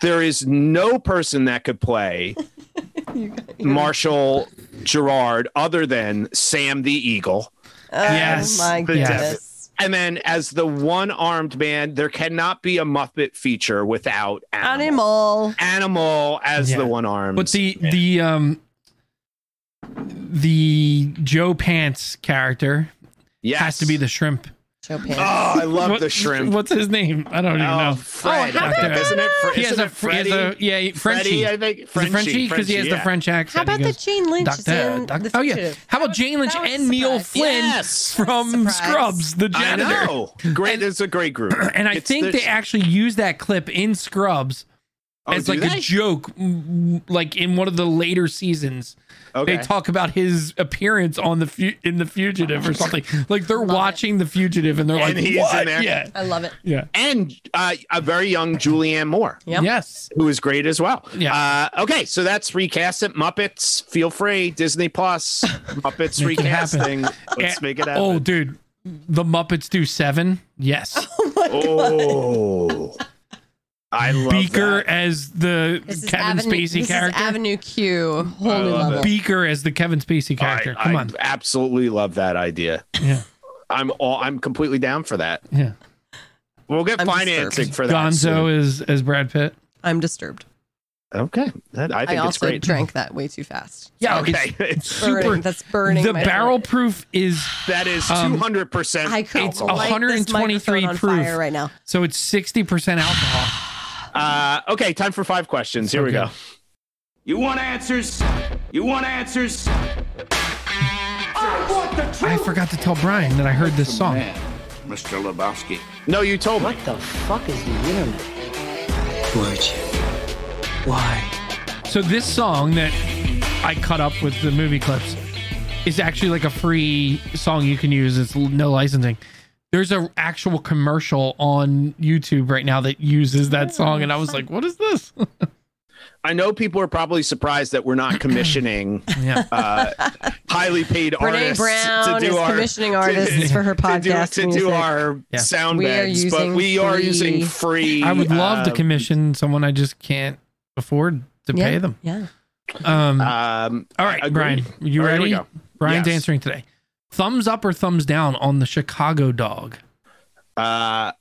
There is no person that could play Marshall Gerard other than Sam the Eagle. Oh Yes. my Yes. goodness. And then as the one armed man, there cannot be a Muppet feature without Animal. Animal. Animal as Yeah. the one armed. But the the um the Joe Pants character yes. has to be the shrimp. Joe Pants. Oh, I love What- the shrimp. What's his name? I don't even Oh, know. Fred. Oh, how I think, about isn't it? Fre- He has isn't a, it he has a yeah Frenchy. Freddie, I think. Is it Frenchie, Frenchie because he has Frenchie, the French accent. How about He the goes, Jane Lynch Doctor, in Doctor- the oh yeah. How about Jane Lynch and a Neil surprise. Flynn Yes. from Surprise. Scrubs, the I janitor? know. Great. And- it's a great group. And I It's think the- they actually used that clip in Scrubs Oh, as like they? a joke, like in one of the later seasons. Okay. They talk about his appearance on the fu- in the Fugitive or something. Like they're Love it. watching the Fugitive and they're And like, he's in "What?" there. Yeah, I love it. yeah, and uh, a very young Julianne Moore, Yep. yes. who is great as well. Yeah. Uh, okay, so that's recast it. Muppets. Feel free. Disney Plus. Muppets Make it recasting. Let's Eh, make it happen. Oh, dude, the Muppets do seven. Yes, Oh. I love Beaker that. as the This is Kevin Avenue, Spacey this character. Is Avenue Q. Whole I new love level. Beaker as the Kevin Spacey character. I, Come I on, absolutely love that idea. yeah, I'm all. I'm completely down for that. yeah. We'll get I'm financing disturbed. for that. Gonzo soon. is as Brad Pitt. I'm disturbed. Okay, that, I I, think it's also great. drank that way too fast. Yeah, Okay, it's Burning, super. that's burning. The my barrel throat. proof is that is Um, two hundred percent. I could It's 123 microphone on proof. fire right now. so it's sixty percent alcohol. Uh, okay, time for five questions. Here we go. You want answers? You want answers? I forgot to tell Brian that I heard this song. Man, Mr. Lebowski. No, you told me. What the fuck is the internet? Would you? Why? So this song that I cut up with the movie clips is actually like a free song you can use. It's no licensing. There's a actual commercial on YouTube right now that uses that song, and I was like, "What is this?" I know people are probably surprised that we're not commissioning yeah, uh, highly paid Brene artists Brown to do is our commissioning artists for her to do, podcast to do our Yeah. sound We are beds, but using we are using free. I would love to um, commission someone. I just can't afford to yeah. pay them. Yeah. Um, Um, all right. Brian, you All right, here ready? we go. Brian's Yes. answering today. Thumbs up or thumbs down on the Chicago dog? Uh,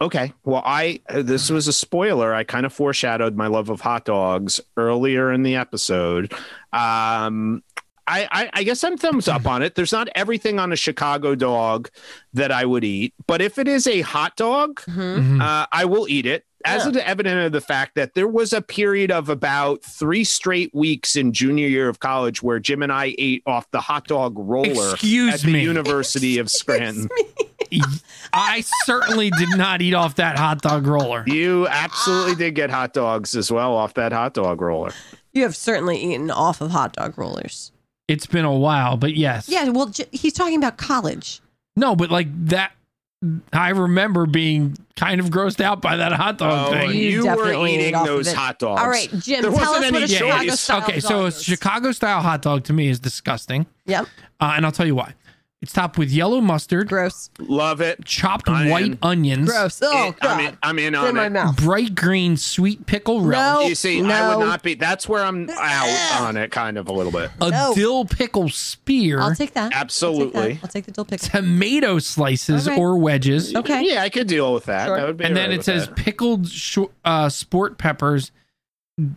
okay. Well, I uh, this was a spoiler. I kind of foreshadowed my love of hot dogs earlier in the episode. Um, I, I, I guess I'm thumbs up on it. There's not everything on a Chicago dog that I would eat, but if it is a hot dog, Mhm. Mhm. uh, I will eat it. As Yeah. an evident of the fact that there was a period of about three straight weeks in junior year of college where Jim and I ate off the hot dog roller Excuse at the me. University of Scranton. I certainly did not eat off that hot dog roller. You absolutely did get hot dogs as well off that hot dog roller. You have certainly eaten off of hot dog rollers. It's been a while, but yes. Yeah, well, he's talking about college. No, but like that, I remember being kind of grossed out by that hot dog Oh, thing. You you were definitely eating off of those hot dogs. All right, Jim, There tell wasn't us what a any Chicago style okay, so dog a. Chicago style hot dog to me is disgusting, Yep. uh, and I'll tell you why. It's topped with yellow mustard, Gross. Love it. chopped I'm white in. onions, Gross. Oh, It- God. I'm in, I'm in It's on in my it. mouth. bright green sweet pickle relish, No. You see, I No. would not be. That's where I'm out on it, kind of a little bit. a No. dill pickle spear, I'll take that. I'll take, Absolutely. that. I'll take the dill pickle. tomato slices Okay. or wedges, Okay. Yeah, I could deal with that. Sure. That would be and all then right it with says that. pickled sh- uh, sport peppers,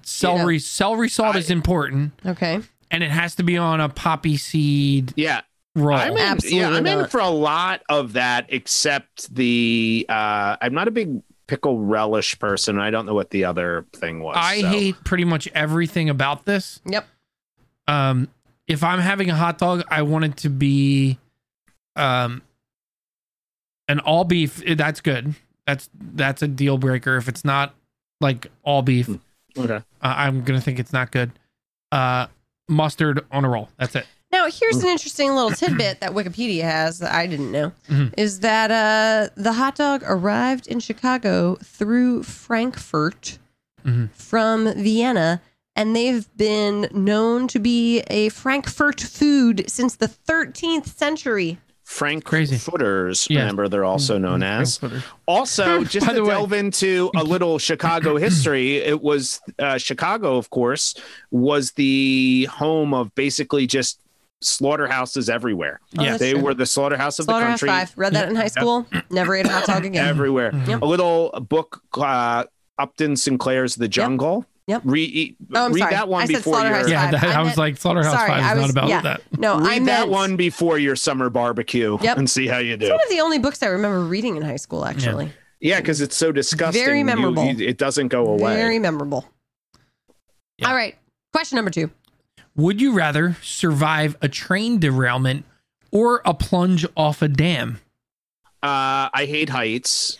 celery. Celery salt I- is important, Okay. and it has to be on a poppy seed Yeah, roll. I'm in, Absolutely yeah, I'm in for a lot of that, except the. Uh, I'm not a big pickle relish person. I don't know what the other thing was. I so. hate pretty much everything about this. Yep. Um, if I'm having a hot dog, I want it to be, um, an all beef. That's good. That's that's a deal breaker. If it's not like all beef, uh, Okay. I'm gonna think it's not good. Uh, mustard on a roll. That's it. Now, here's an interesting little tidbit that Wikipedia has that I didn't know Mhm. is that uh, the hot dog arrived in Chicago through Frankfurt Mhm. from Vienna, and they've been known to be a Frankfurt food since the 13th century. Frank Crazy. footers. Yeah. Remember, they're also known as. Also, just to the way- delve into a little Chicago history, it was uh, Chicago, of course, was the home of basically just slaughterhouses everywhere. Oh, Yeah. that's they true. were the slaughterhouse of Slaughterhouse the country. Five. Read that in high school. Never ate a hot dog again. everywhere. Yep. A little book, uh, Upton Sinclair's The Jungle. Yep. Read, Oh, I'm read sorry. that one I said before Slaughterhouse your Yeah, Five. that, I, I was like Slaughterhouse Sorry, Five I is was not about yeah. that. No, I read meant that one before your summer barbecue Yep. and see how you do. It's do. one of the only books I remember reading in high school. Actually, Yeah, because it's so disgusting. Very you- memorable. you- it doesn't go away. very memorable. Yeah. All right, question number two. Would you rather survive a train derailment or a plunge off a dam? Uh, I hate heights.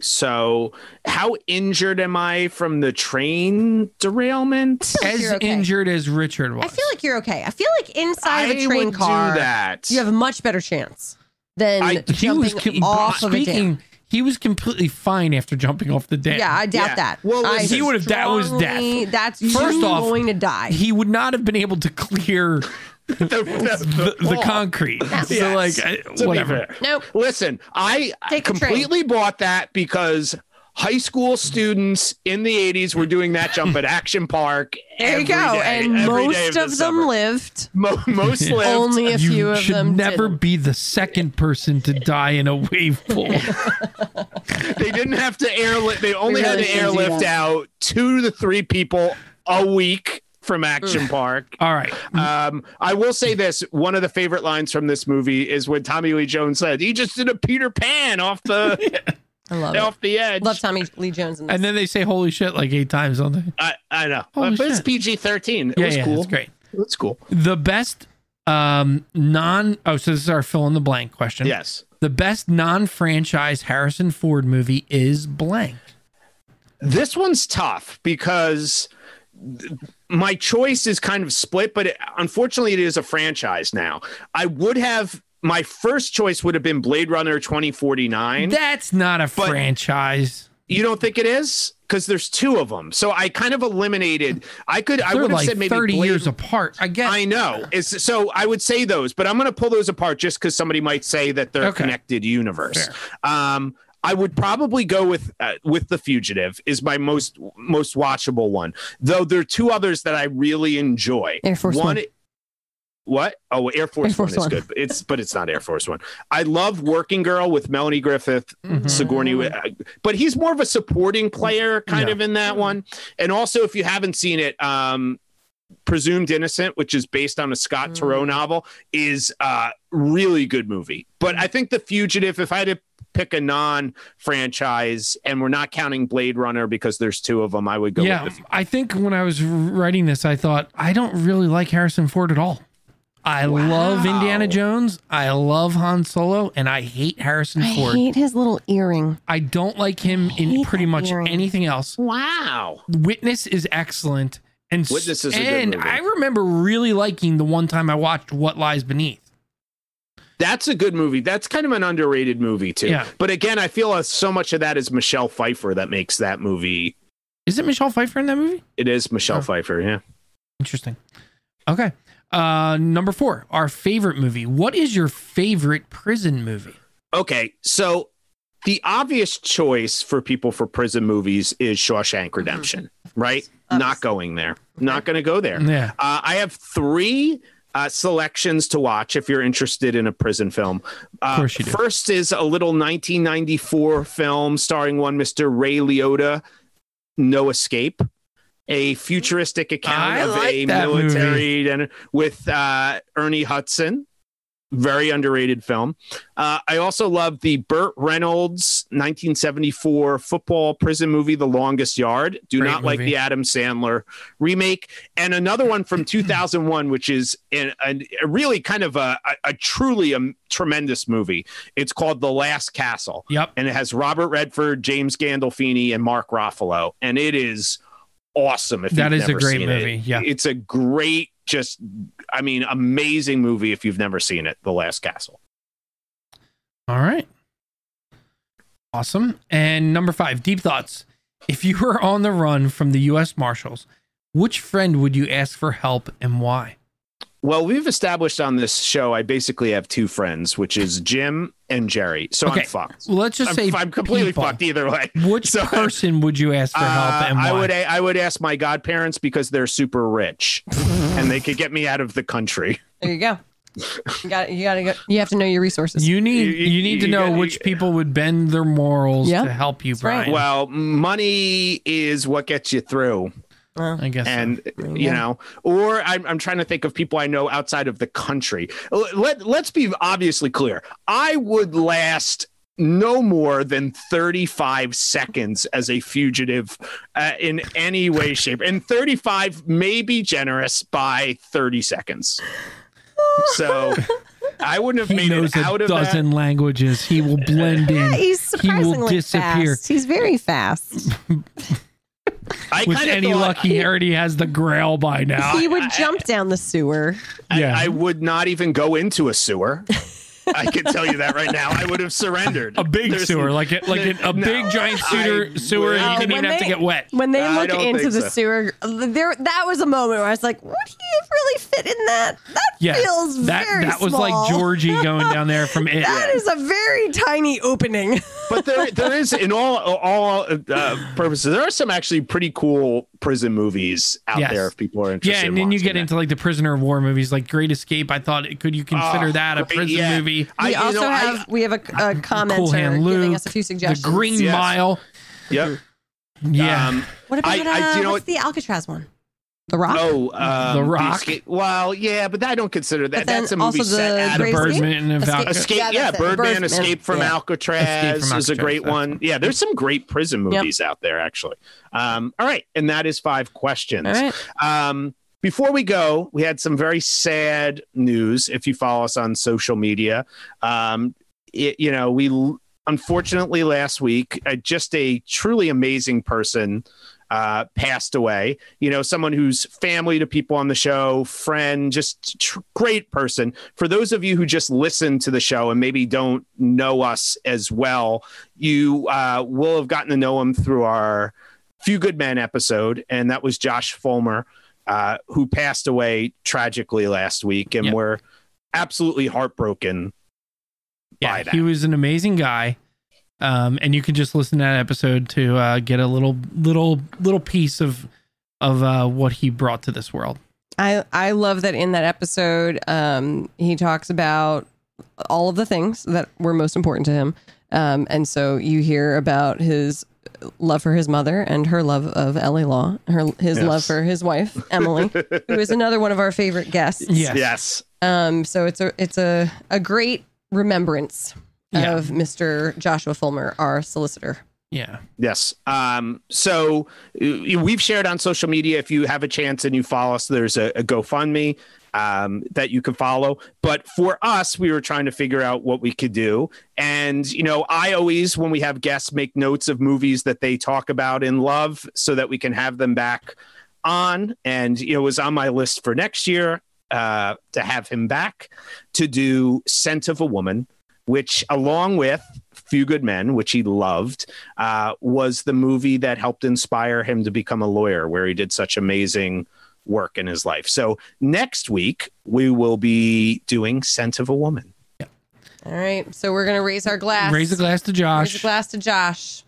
So, how injured am I from the train derailment? like As you're okay. injured as Richard was. I feel like you're okay. I feel like inside of I a train would car, do that. you have a much better chance than I- he was jumping com- off of a dam. Speaking. He was completely fine after jumping off the dam. Yeah, I doubt Yeah. that. Well, I He would've- that was death. That's First you off, going to die. he would not have been able to clear the, the, the wall. concrete. So like, I- whatever. nope. Listen, I Take completely bought that because high school students in the 80s were doing that jump at Action Park. There you go. day, and most of, the of them summer. lived. Mo- most lived. Only a you few of should them never didn't. be the second person to die in a wave pool. they didn't have to airlift. They only We had to airlift out two to three people a week from Action Park. All right. Um, I will say this: one of the favorite lines from this movie is when Tommy Lee Jones said, "He just did a Peter Pan off the I love it. off the edge." Love Tommy Lee Jones. In this. And then they say "Holy shit" like eight times on the. I, I know, Holy but it's shit. PG thirteen. It Yeah, was yeah, cool. it's great. It's cool. The best um non oh so this is our fill in the blank question. Yes. The best non-franchise Harrison Ford movie is blank. This one's tough because my choice is kind of split, but it, unfortunately, it is a franchise now. I would have my first choice would have been Blade Runner 2049. That's not a franchise. you don't think it is? Because there's two of them. So I kind of eliminated. I could. I They're would have like said maybe 30 Blade, years apart. I guess. I know. It's so I would say those, but I'm going to pull those apart just because somebody might say that they're a Okay. connected universe. Um, I would probably go with uh, with the fugitive is my most most watchable one. Though there are two others that I really enjoy. Air Force One. What? Oh, Air Force, Air Force One is One. good. but It's but it's not Air Force One. I love Working Girl with Melanie Griffith, Mhm. Sigourney, uh, but he's more of a supporting player kind Yeah. of in that one. And also, if you haven't seen it, um, Presumed Innocent, which is based on a Scott Mm. Turow novel, is a really good movie. But I think The Fugitive, if I had to pick a non-franchise, and we're not counting Blade Runner because there's two of them, I would go yeah, with the I think when I was writing this, I thought I don't really like Harrison Ford at all. I love Indiana Jones. I love Han Solo, and I hate Harrison I Ford. I hate his little earring. I don't like him in pretty much earring. anything else. Wow. Witness is excellent, and s- Witness is a good and movie. I remember really liking the one time I watched What Lies Beneath. That's a good movie. That's kind of an underrated movie too. Yeah. But again, I feel uh, so much of that is Michelle Pfeiffer that makes that movie. Is it Michelle Pfeiffer in that movie? It is Michelle Oh. Pfeiffer. Yeah. Interesting. Okay. Uh, number four, our favorite movie. What is your favorite prison movie? Okay, so the obvious choice for people for prison movies is Shawshank Redemption, right? Not going there. Not going to go there. Yeah. Uh, I have three uh, selections to watch if you're interested in a prison film. Uh, course you do. First is a little 1994 film starring one Mr. Ray Liotta, No Escape. A futuristic account I of like a military and with uh, Ernie Hudson. Very underrated film. Uh, I also love the Burt Reynolds 1974 football prison movie, The Longest Yard. Do Great not like the Adam Sandler remake. And another one from 2001, which is in, a, a really kind of a, a, a truly a tremendous movie. It's called The Last Castle. Yep. And it has Robert Redford, James Gandolfini, and Mark Ruffalo. And it is awesome. If That is a great seen it. movie, yeah. It's a great, just, I mean, amazing movie if you've never seen it, The Last Castle. All right. Awesome. And number five, deep thoughts. If you were on the run from the U.S. Marshals, which friend would you ask for help and why? Well, we've established on this show, I basically have two friends, which is Jim and Jerry. So Okay. I'm fucked. Well, let's just I'm, say I'm completely people. fucked either way. Which So- person would you ask for help Uh, and why? I would I would ask my godparents because they're super rich and they could get me out of the country. There you go. You got you got to go. You have to know your resources. you need You- you, need to you know gotta- which people would bend their morals Yeah, to help you, that's right. Well, money is what gets you through. I guess. so. and you Yeah. know or I'm, I'm trying to think of people i know outside of the country Let, let's be obviously clear i would last no more than 35 seconds as a fugitive uh, in any way shape and 35 may be generous by 30 seconds so i wouldn't have he made knows it out a of that dozen languages. He will blend in He's He will surprisingly disappear. fast. He's very fast. I with any thought- luck. He already has the Grail by now. he would jump down the sewer. I, Yeah. I would not even go into a sewer i can tell you that right now i would have surrendered a big There's- sewer, like a, like a, a No, big giant sewer, I sewer, and you didn't even When have to they- get wet. When they I look into the so. sewer, there that was a moment where I was like, "Would he really fit in that? That Yeah, feels that very that was small. like Georgie going down there from it. That is a very tiny opening. but there there is in all all uh, purposes there are some actually pretty cool prison movies out Yes. there if people are interested Yeah, in and then you get that. into like the prisoner of war movies, like Great Escape. I thought, could you consider Oh, that a prison yeah. movie? I- we you also know, I- have we have a, a commenter Cool Hand Luke, giving us a few suggestions. the suggestions. Green Yes. Mile. yep Yeah, um What about I- I- uh, you know what's what- the Alcatraz one? The Rock. oh um, The Rock? escape- well yeah but I don't consider that that's a movie also set the out of Escape? Birdman and Escape- Escape, Yeah, yeah. Birdman, Birdman. Escape from Yeah. Alcatraz Escape from is a great Alcatraz, one. Yeah, there's some great prison movies out there, actually. Um, all right, and that is five questions. All right. Um, before we go, we had some very sad news. If you follow us on social media, um, it, you know, we unfortunately last week, uh, just a truly amazing person uh, passed away. You know, someone who's family to people on the show, friend, just tr- great person. For those of you who just listen to the show and maybe don't know us as well, you uh, will have gotten to know him through our Few Good Men episode, and that was Josh Fulmer, uh, who passed away tragically last week, and Yep. we're absolutely heartbroken yeah. by that. He was an amazing guy. Um, and you can just listen to that episode to uh, get a little little little piece of of uh, what he brought to this world. I I love that in that episode, um, he talks about all of the things that were most important to him, um, and so you hear about his love for his mother and her love of Ellie Law, her his Yes. love for his wife Emily, who is another one of our favorite guests. Yes. yes. Um, so it's a it's a a great remembrance Yeah. of Mr. Joshua Fulmer, our solicitor. Yeah. Yes. Um, so uh, we've shared on social media. If you have a chance and you follow us, there's a, a GoFundMe um, that you can follow. But for us, we were trying to figure out what we could do. And, you know, I always, when we have guests, make notes of movies that they talk about in love so that we can have them back on. And you know, it was on my list for next year uh, to have him back to do Scent of a Woman, which, along with Few Good Men, which he loved, uh, was the movie that helped inspire him to become a lawyer, where he did such amazing work in his life. So next week we will be doing Scent of a Woman. Yeah. All right. So we're gonna raise our glass. Raise a glass to Josh. Raise a glass to Josh.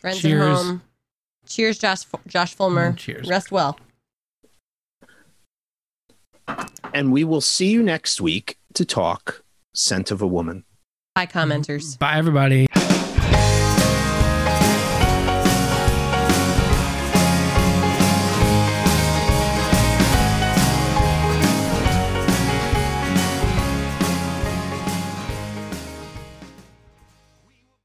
Friends Cheers. at home. Cheers, Josh. Josh Fulmer. Mm, cheers. Rest well. And we will see you next week to talk Scent of a Woman. Bye, commenters. Bye, everybody.